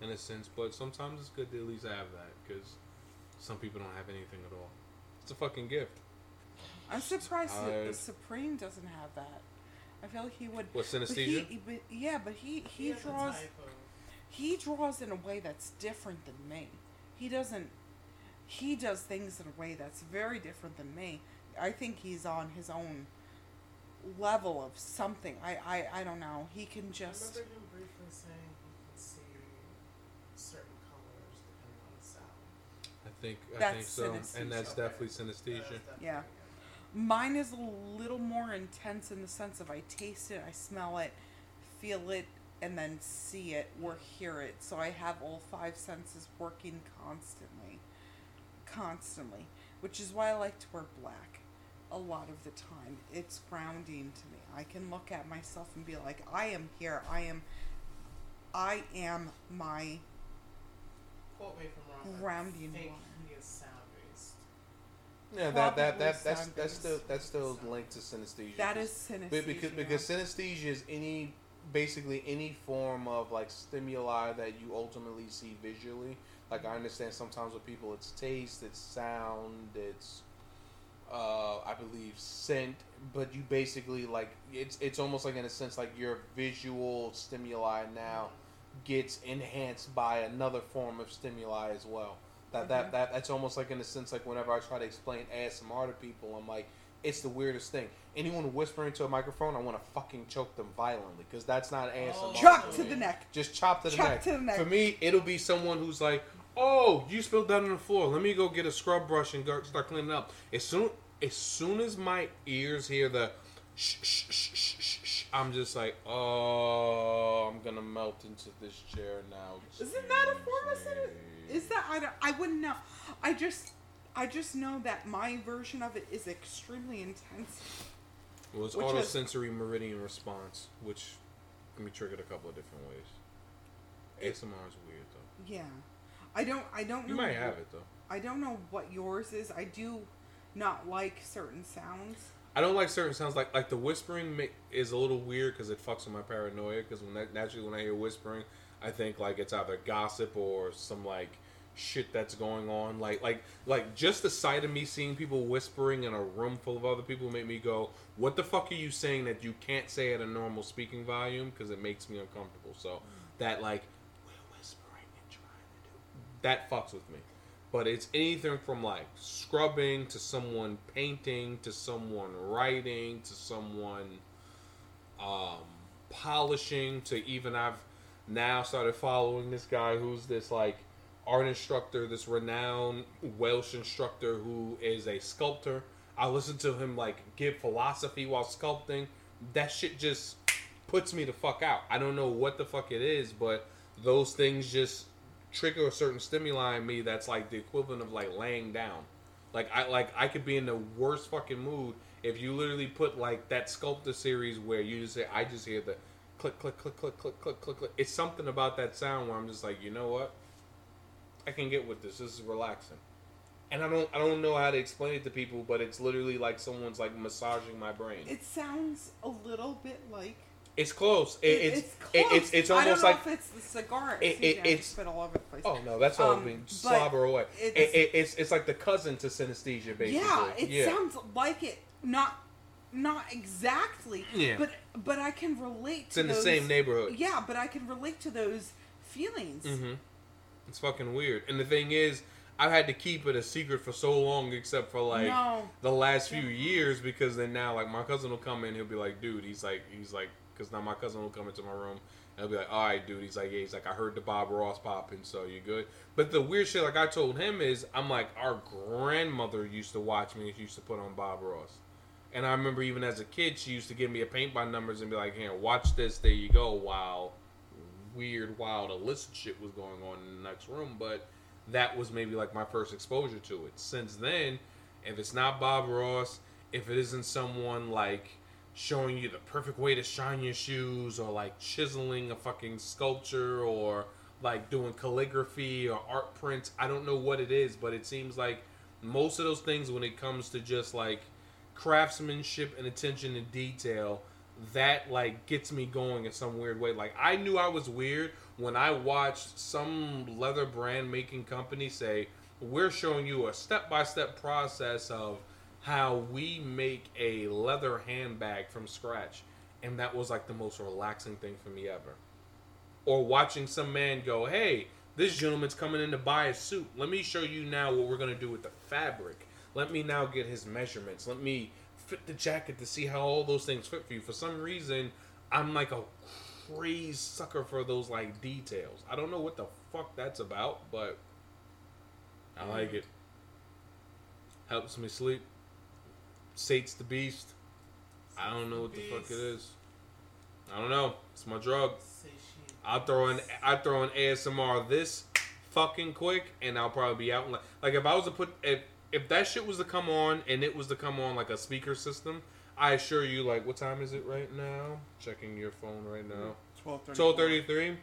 in a sense. But sometimes it's good to at least have that because some people don't have anything at all. It's a fucking gift. I'm surprised that the Supreme doesn't have that. I feel like he would. What But synesthesia? he, but yeah, but he he has a draws he draws in a way that's different than me. He doesn't. He does things in a way that's very different than me. I think he's on his own level of something. I I, I don't know. He can just. I just. remember him briefly saying he can see certain colors depending on the sound. I think I That's think so, synesthesia. and that's definitely synesthesia. was definitely Yeah. it. Mine is a little more intense in the sense of I taste it, I smell it, feel it, and then see it or hear it. So I have all five senses working constantly. Constantly. Which is why I like to wear black a lot of the time. It's grounding to me. I can look at myself and be like, I am here. I am I am my Quote me if I'm wrong. Grounding I think he is sound based. Yeah, that that Probably that that's that's still that's still linked to synesthesia. that is synesthesia. because because synesthesia is any basically any form of like stimuli that you ultimately see visually. Like I understand sometimes with people it's taste, it's sound, it's uh I believe scent, but you basically like it's it's almost like in a sense like your visual stimuli now gets enhanced by another form of stimuli as well. That that Mhm. that that's almost like in a sense like whenever I try to explain ASMR to people, I'm like, it's the weirdest thing. Anyone whispering to a microphone, I want to fucking choke them violently because that's not ASMR. Oh. Chop to the neck. Just chop to the Chop neck. to the neck. For me, it'll be someone who's like, "Oh, you spilled that on the floor. Let me go get a scrub brush and go start cleaning up." As soon as soon as my ears hear the shh shh shh shh shh, shh I'm just like, "Oh, I'm gonna melt into this chair now." Isn't that a form of. Is that I don't I wouldn't know. I just I just know that my version of it is extremely intense. Well, it's Which autosensory meridian response, which can be triggered a couple of different ways. ASMR is weird though. Yeah, I don't I don't You know. might have it though. I don't know what yours is. I do not like certain sounds. I don't like certain sounds like like the whispering is a little weird because it fucks with my paranoia. Because when that, naturally when I hear whispering, I think like it's either gossip or some like shit that's going on. Like like like just the sight of me seeing people whispering in a room full of other people make me go, "What the fuck are you saying that you can't say at a normal speaking volume?" Because it makes me uncomfortable. So that like we're whispering and trying to do that fucks with me. But it's anything from like scrubbing to someone painting to someone writing to someone um, polishing to even I've now started following this guy who's this like art instructor, this renowned Welsh instructor who is a sculptor. I listen to him like give philosophy while sculpting. That shit just puts me the fuck out. I don't know what the fuck it is, but those things just trigger a certain stimuli in me that's like the equivalent of like laying down. Like I like I could be in the worst fucking mood if you literally put like that sculptor series where you just say I just hear the click click click click click click click click. It's something about that sound where I'm just like, you know what? I can get with this. This is relaxing. And I don't I don't know how to explain it to people, but it's literally like someone's like massaging my brain. It sounds a little bit like It's close. It, it- it's it's it- close. it's it's I almost don't know like if it's the cigar. it- It, it- it, it's- spit all over the place. oh no, that's all Um, being slobber away. It's- it, it's it's like the cousin to synesthesia, basically. yeah, it sounds like it. Not not exactly. Yeah. But but I can relate It's to in the same neighborhood. Yeah, but I can relate to those feelings. Mm-hmm. It's fucking weird. And the thing is, I've had to keep it a secret for so long, except for like No. the last few years, because then now like my cousin will come in, he'll be like, dude, he's like, he's like, because now my cousin will come into my room. And I'll be like, all right, dude. He's like, yeah. He's like, I heard the Bob Ross popping, so you good. But the weird shit, like I told him, is I'm like, our grandmother used to watch me and she used to put on Bob Ross. And I remember even as a kid, she used to give me a paint by numbers and be like, here, watch this. There you go. While weird, wild, illicit shit was going on in the next room. But that was maybe like my first exposure to it. Since then, if it's not Bob Ross, if it isn't someone like showing you the perfect way to shine your shoes or like chiseling a fucking sculpture or like doing calligraphy or art prints, I don't know what it is, but it seems like most of those things when it comes to just like craftsmanship and attention to detail, that like gets me going in some weird way. Like I knew I was weird when I watched some leather brand making company say, "We're showing you a step by step process of how we make a leather handbag from scratch," and that was like the most relaxing thing for me ever. Or watching some man go, "Hey." This gentleman's coming in to buy a suit. Let me show you now what we're gonna do with the fabric. Let me now get his measurements. Let me fit the jacket to see how all those things fit for you. For some reason, I'm like a crazy sucker for those like details. I don't know what the fuck that's about, but I like it. Helps me sleep. Sates the beast. I don't know what the fuck it is. I don't know. It's my drug. I'll throw in I throw in ASMR this fucking quick, and I'll probably be out. in Like, like if I was to put if if that shit was to come on and it was to come on like a speaker system, I assure you, like, what time is it right now? Checking your phone right now. Twelve thirty. Twelve thirty three.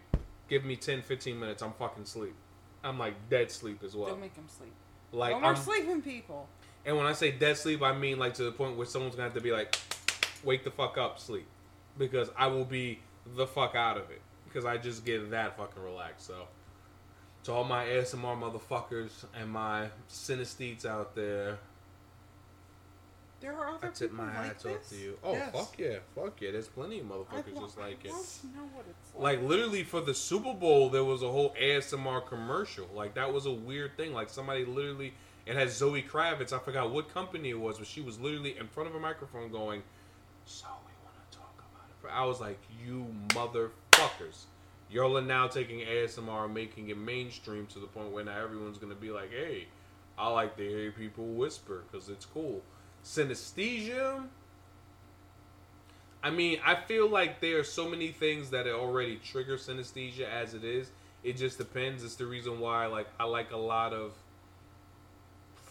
Give me 10, 15 minutes. I'm fucking sleep. I'm like dead sleep as well. Don't make him sleep. Like no more I'm, sleeping people. And when I say dead sleep, I mean like to the point where someone's gonna have to be like, wake the fuck up, sleep, because I will be the fuck out of it because I just get that fucking relaxed. So, to all my ASMR motherfuckers and my synesthetes out there, There are other I tip people my like hats off to you. Oh Yes. fuck yeah, fuck yeah. There's plenty of motherfuckers just like I'd it. to know what it's like. Like literally for the Super Bowl, there was a whole ASMR commercial. Like that was a weird thing. Like somebody literally, it had Zoe Kravitz. I forgot what company it was, but she was literally in front of a microphone going, "So we want to talk about it." I was like, "You motherfuckers." Y'all are now taking ASMR making it mainstream to the point where now everyone's gonna be like, "Hey, I like to hear people whisper because it's cool." Synesthesia. I mean, I feel like there are so many things that already trigger synesthesia as it is. It just depends. It's the reason why, like, I like a lot of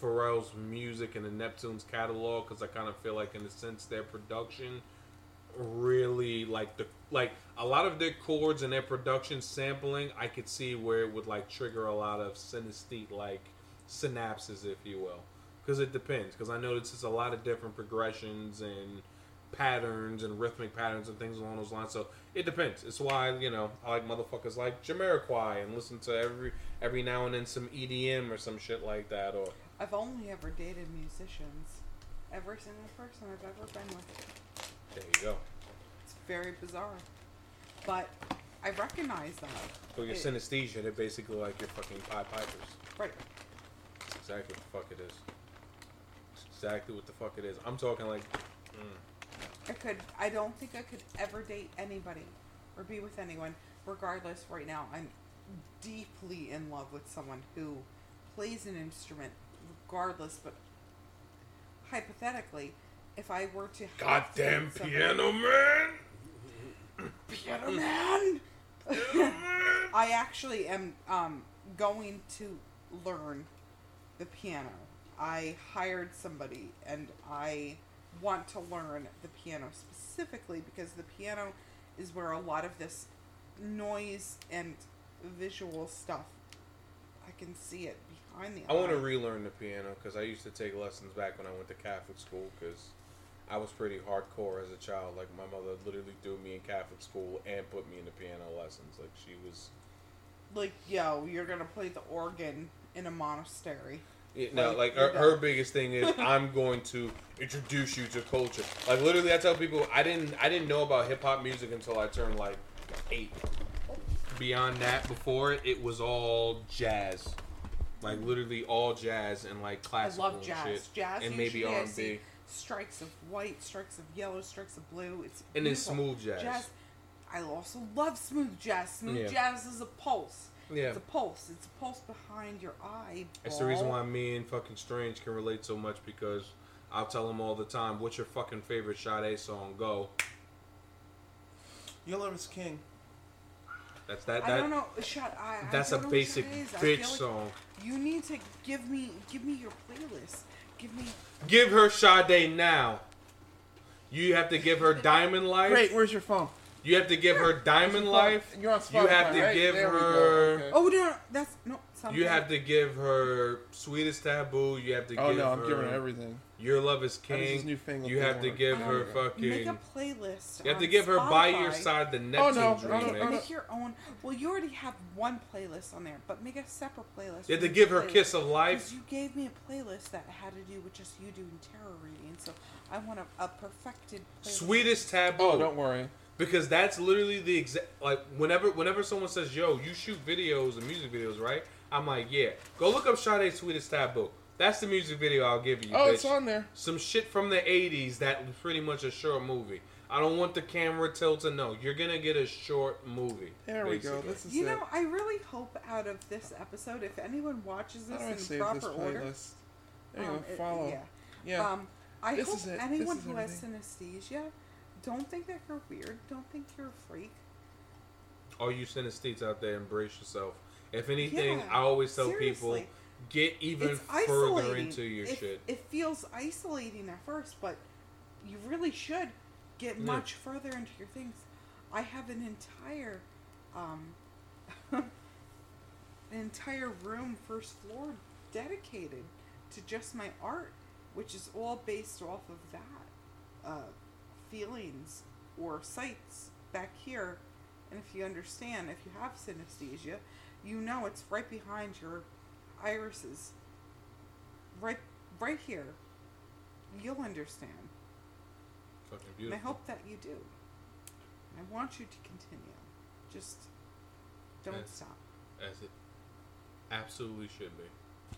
Pharrell's music and the Neptune's catalog because I kind of feel like, in a sense, their production really like the like a lot of their chords and their production sampling. I could see where it would like trigger a lot of synesthete like synapses, if you will, because it depends. Because I know it's a lot of different progressions and patterns and rhythmic patterns and things along those lines. So it depends. It's why you know I like motherfuckers like Jamiroquai and listen to every every now and then some EDM or some shit like that. Or I've only ever dated musicians. Every single person I've ever been with. there you go. It's very bizarre. But I recognize that. So your It- synesthesia, they're basically like your fucking Pied Pipers. Right. That's exactly what the fuck it is. That's exactly what the fuck it is. I'm talking like, mm, I could I don't think I could ever date anybody or be with anyone. Regardless, right now I'm deeply in love with someone who plays an instrument regardless, but hypothetically, if I were to goddamn date somebody- piano man. piano man. I actually am um, going to learn the piano. I hired somebody and I want to learn the piano specifically because the piano is where a lot of this noise and visual stuff I can see it the I want to relearn the piano because I used to take lessons back when I went to Catholic school because I was pretty hardcore as a child. Like my mother literally threw me in Catholic school and put me in the piano lessons. Like she was. like yo, you're gonna play the organ in a monastery. Yeah, no, Like, like her, her biggest thing is I'm going to introduce you to culture. Like literally, I tell people I didn't I didn't know about hip hop music until I turned like eight. Beyond that, before it, it was all jazz, like literally all jazz and like I classical love and shit, Jazz and maybe R and B. strikes of white, strikes of yellow, strikes of blue. It's and then smooth jazz. jazz. I also love smooth jazz. Smooth Yeah. jazz is a pulse. Yeah, It's a pulse. It's a pulse behind your eye. it's the reason why me and fucking Strange can relate so much because I'll tell him all the time, "What's your fucking favorite Sade song? Go." Your Love is King. That's that. I don't know. Shut. I. I that's a don't know what basic it is. I feel bitch like song. You need to give me give me your playlist. Give me. Give her Sade now. You have to give her Diamond Life. Great, where's your phone? You have to give her Diamond Life. You're on Spotify, You have to right? give There her- okay. Oh no, that's no. Something. You have to give her Sweetest Taboo. You have to Oh give no, I'm her giving her everything. Your Love is How this King. newfangled You have to work? give Um, her fucking. Make a playlist. You have to on give her By Your Side the Oh, Neptune no, Dream no, no, no, no. Make your own. Well, you already have one playlist on there, but make a separate playlist. You have to give her playlist. Kiss of Because Life. you gave me a playlist that had to do with just you doing tarot reading, so I want a, a perfected playlist. Sweetest Taboo. Oh, don't worry. because that's literally the exact like whenever whenever someone says yo you shoot videos and music videos right i'm like yeah go look up Sade's sweetest taboo that's the music video i'll give you Oh, bitch. it's on there. some shit from the 80s that was pretty much a short movie i don't want the camera tilted no you're gonna get a short movie There we go. basically. This is You it. know, I really hope out of this episode, if anyone watches this in save proper this order, playlist? There you um, go. it- Follow. yeah. Yeah. Um, I This hope is it. This anyone who has everything. synesthesia, don't think that you're weird. Don't think you're a freak. all you synesthetes out there embrace yourself if anything Yeah, i always tell people get even it's further isolating. into your it, shit It feels isolating at first, but you really should get Yeah. much further into your things. I have an entire, um, an entire room, first floor, dedicated to just my art, which is all based off of that, uh, feelings or sights back here. And if you understand, if you have synesthesia, you know it's right behind your irises. Right right here. You'll understand. fucking And I hope that you do. And I want you to continue. Just don't Yes. stop. as it absolutely should be.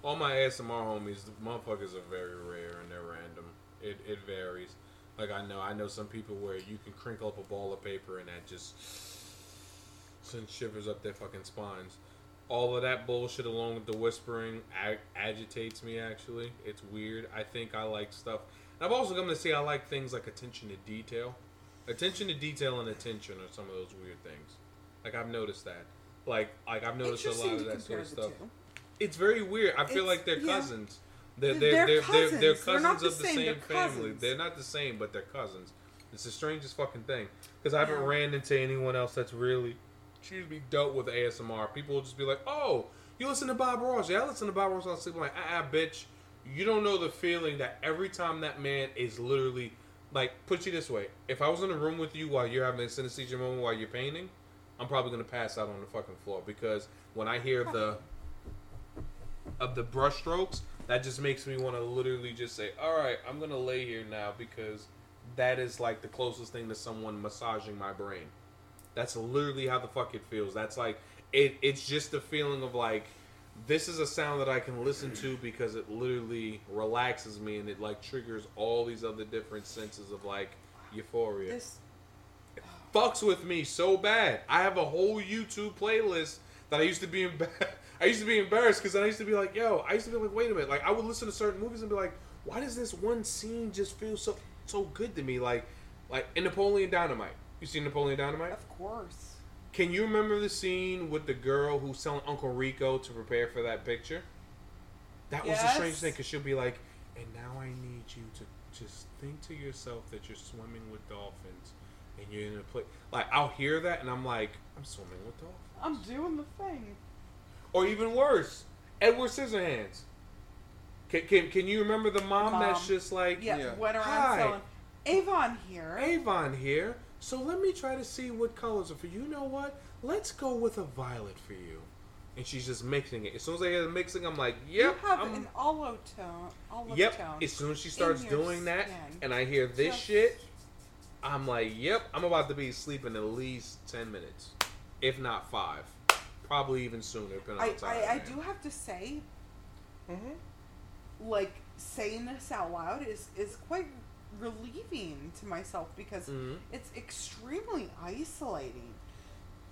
All my ASMR homies, the motherfuckers are very rare and they're random. It it varies. Like I know, I know some people where you can crinkle up a ball of paper and that just sends shivers up their fucking spines. All of that bullshit, along with the whispering, ag- agitates me. Actually, it's weird. I think I like stuff. And I've also come to see I like things like attention to detail. Attention to detail and attention are some of those weird things. Like I've noticed that. Like like I've noticed a lot of that sort of stuff. two. It's very weird. I feel It's- like they're yeah. cousins. They're They're they're they're, they're, they're cousins. They're cousins the of the same. same family. cousins. They're not the same, but they're cousins. It's the strangest fucking thing because I haven't Yeah. ran into anyone else that's really, excuse me, dealt with ASMR. People will just be like, "Oh, you listen to Bob Ross? Yeah, I listen to Bob Ross on sleep." I'm like, ah, ah, bitch, you don't know the feeling that every time that man is literally like, put you this way: if I was in a room with you while you're having a synesthesia moment while you're painting, I'm probably gonna pass out on the fucking floor because when I hear the of the brush strokes, that just makes me want to literally just say, "All right, I'm gonna lay here now," because that is like the closest thing to someone massaging my brain. That's literally how the fuck it feels. That's like it. It's just the feeling of like this is a sound that I can listen to because it literally relaxes me and it like triggers all these other different senses of like euphoria This fucks with me so bad. I have a whole YouTube playlist that I used to be I used to be embarrassed because I used to be like, yo, I used to be like, wait a minute, like I would listen to certain movies and be like, why does this one scene just feel so so good to me? Like, like in Napoleon Dynamite. You seen Napoleon Dynamite? of course. Can you remember the scene with the girl who's telling Uncle Rico to prepare for that picture? That was the strange thing because she'll be like, and now I need you to just think to yourself that you're swimming with dolphins and you're in a place. Like, I'll hear that and I'm like, I'm swimming with dolphins. I'm doing the thing. Or even worse, Edward Scissorhands. Can, can, can you remember the mom, Mom. that's just like, Yeah, Yeah. went around Hi. selling Avon here. Avon here. So let me try to see what colors are for you. You know what? Let's go with a violet for you. And she's just mixing it. As soon as I hear the mixing, I'm like, yep. you have I'm, an olive tone. Olive yep. tone. As soon as she starts doing that, and I hear this Just- shit, I'm like, yep. I'm about to be sleeping in at least ten minutes, if not five, probably even sooner. Depending on I, the time. I, I do have to say, Mm-hmm. like saying this out loud is is quite relieving to myself because Mhm. it's extremely isolating.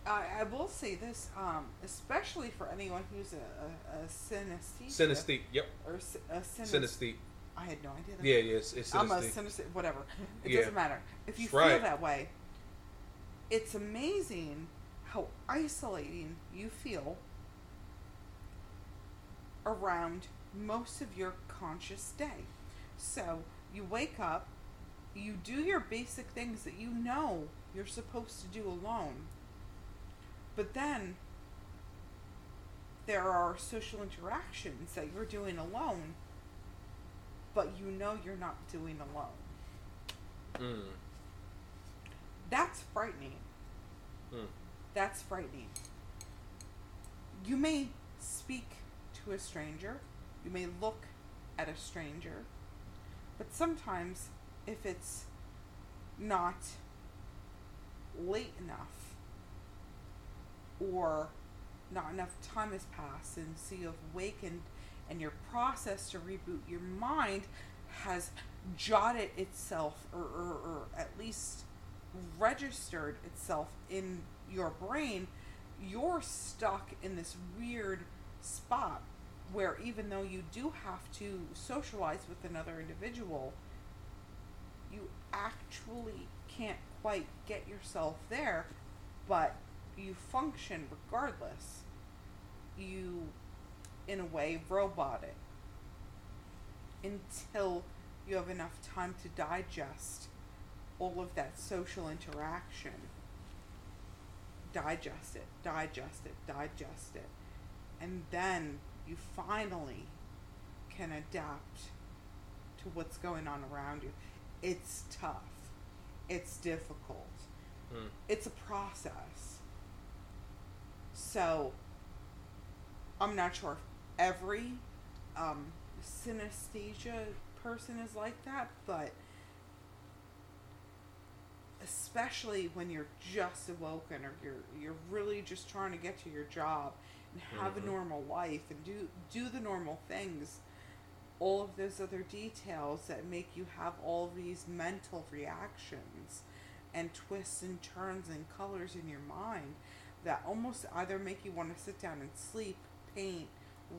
I, I will say this, um, especially for anyone who's a, a, a synesthesia. Synesthete. Yep. Or a synes- Synesthete. I had no idea. That Yeah, yeah. It's, it's I'm a synesthete. synesthete. Whatever. It Yeah. doesn't matter. If you That's feel that way, it's amazing how isolating you feel around most of your conscious day. So you wake up, you do your basic things that you know you're supposed to do alone. But then there are social interactions that you're doing alone, but you know you're not doing alone. Mm. That's frightening. Hmm. That's frightening. You may speak to a stranger, you may look at a stranger, but sometimes if it's not late enough or not enough time has passed and so you've awakened and your process to reboot your mind has jotted itself or, or, or at least registered itself in your brain you're stuck in this weird spot where even though you do have to socialize with another individual you actually can't quite get yourself there but you function regardless. You in a way robot it until you have enough time to digest all of that social interaction. Digest it digest it digest it. And then you finally can adapt to what's going on around you. It's tough. It's difficult. Hmm. it's a process. So i'm not sure if every um, synesthesia person is like that but especially when you're just awoken or you're you're really just trying to get to your job have a normal life and do do the normal things all of those other details that make you have all these mental reactions and twists and turns and colors in your mind that almost either make you want to sit down and sleep, paint,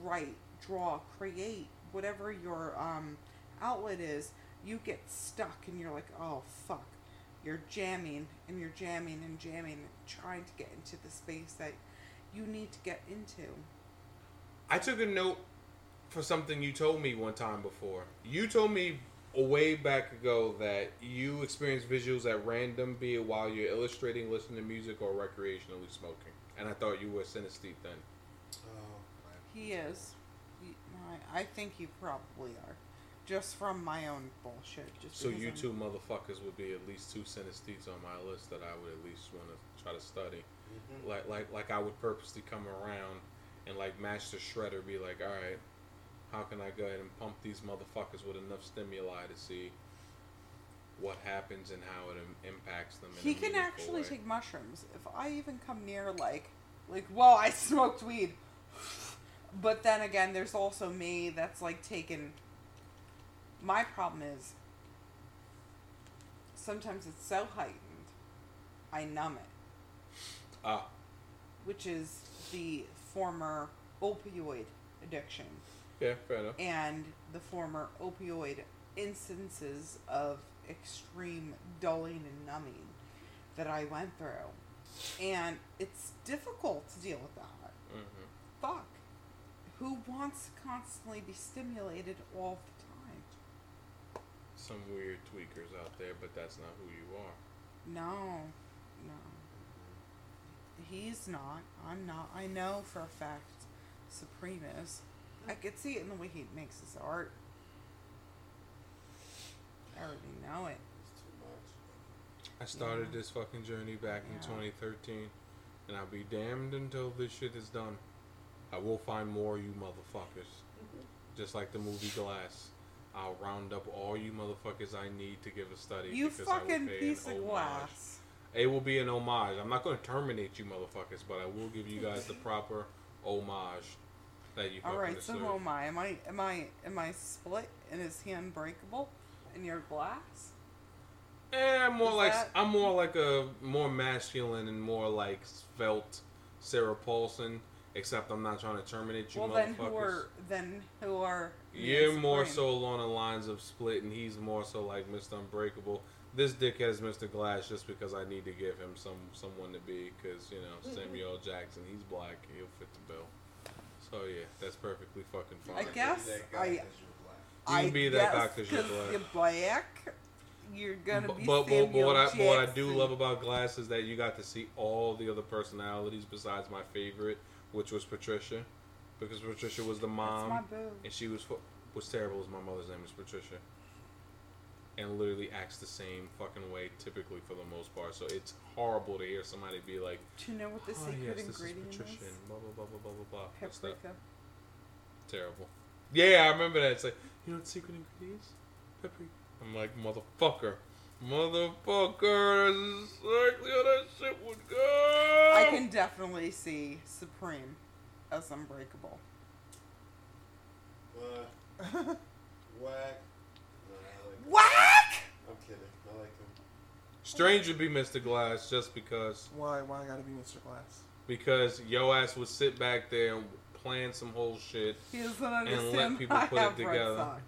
write, draw, create, whatever your um, outlet is, you get stuck and you're like, oh fuck. You're jamming and you're jamming and jamming, and trying to get into the space that you need to get into. I took a note for something you told me one time before. You told me a way back ago that you experience visuals at random, be it while you're illustrating, listening to music, or recreationally smoking. And I thought you were synesthete then. Oh, He is. He, I, I think you probably are. Just from my own bullshit. Just So you I'm- two motherfuckers would be at least two synesthetes on my list that I would at least want to try to study. Mhm. Like like like I would purposely come around and like Master Shredder be like, all right, how can I go ahead and pump these motherfuckers with enough stimuli to see what happens and how it Im- impacts them. He can actually way. take mushrooms. If I even come near, like, like, well, I smoked weed. But then again, there's also me that's like taking. My problem is sometimes it's so heightened, I numb it, Ah, which is the former opioid addiction yeah, fair enough. and the former opioid instances of extreme dulling and numbing that I went through. And it's difficult to deal with that. hmm Fuck. Who wants to constantly be stimulated all the time? Some weird tweakers out there, but that's not who you are. No. No. He's not. I'm not. I know for a fact Supreme is. I could see it in the way he makes his art. I already know it. It's too much. I started Yeah. this fucking journey back in 2013, and I'll be damned until this shit is done. I will find more you motherfuckers. Mm-hmm. Just like the movie Glass. I'll round up all you motherfuckers I need to give a study. You because I will fucking pay piece an of homage. glass. It will be an homage. I'm not going to terminate you motherfuckers, but I will give you guys the proper homage that you All right, so who am I? Am I am I am I split and is he unbreakable? And you're glass? Eh, I'm more Is like that- I'm more like a more masculine and more like felt Sarah Paulson. Except I'm not trying to terminate you, well, motherfuckers. then who are then who are? You're more so along the lines of split, and he's more so like Mr. Unbreakable. This dickhead is Mr. Glass just because I need to give him some someone to be, because you know mm-hmm. Samuel Jackson, he's black, he'll fit the bill. So yeah, that's perfectly fucking fine. I guess That guy I- 'cause you're black. You can be that guy guess 'cause you're black. you're black. you're gonna But, be but, but, Samuel what I but what I do love about Glass is that you got to see all the other personalities besides my favorite, which was Patricia, because Patricia was the That's mom, my boo. and she was fu- was terrible. As my mother's name is Patricia, and literally acts the same fucking way typically for the most part. So it's horrible to hear somebody be like, Do you know what the "Oh secret yes, this is ingredient is? Patricia," blah blah blah blah blah blah blah. What's that? Terrible. Yeah, I remember that. It's like, you know what the secret ingredient is? Paprika. I'm like, motherfucker. Motherfucker, that's exactly how that shit would go. I can definitely see Supreme as Unbreakable. Uh, whack. No, I like him. Whack! I'm kidding. I like him. Strange would be Mr. Glass just because Why? Why I gotta be Mr. Glass? because yo ass would sit back there and plan some whole shit. He doesn't let people put it have Red together. Sox,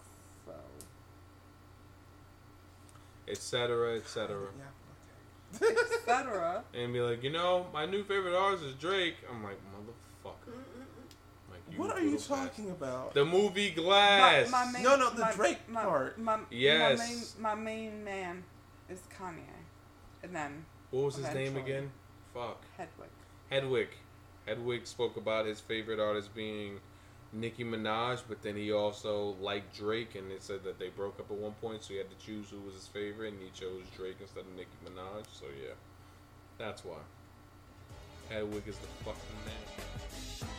so. etc., etc. Yeah. Etc. And be like, you know, my new favorite artist is Drake. I'm like, motherfucker. Like, What are you little talking about? The movie Glass. My, my main, No, no, the my, Drake my, part. My, Yes. My main, my main man is Kanye. And then what was his name again? Fuck. Hedwig. Hedwig. Hedwig spoke about his favorite artist being Nicki Minaj, but then he also liked Drake, and it said that they broke up at one point, so he had to choose who was his favorite, and he chose Drake instead of Nicki Minaj. So yeah, that's why. Hedwig is the fucking man.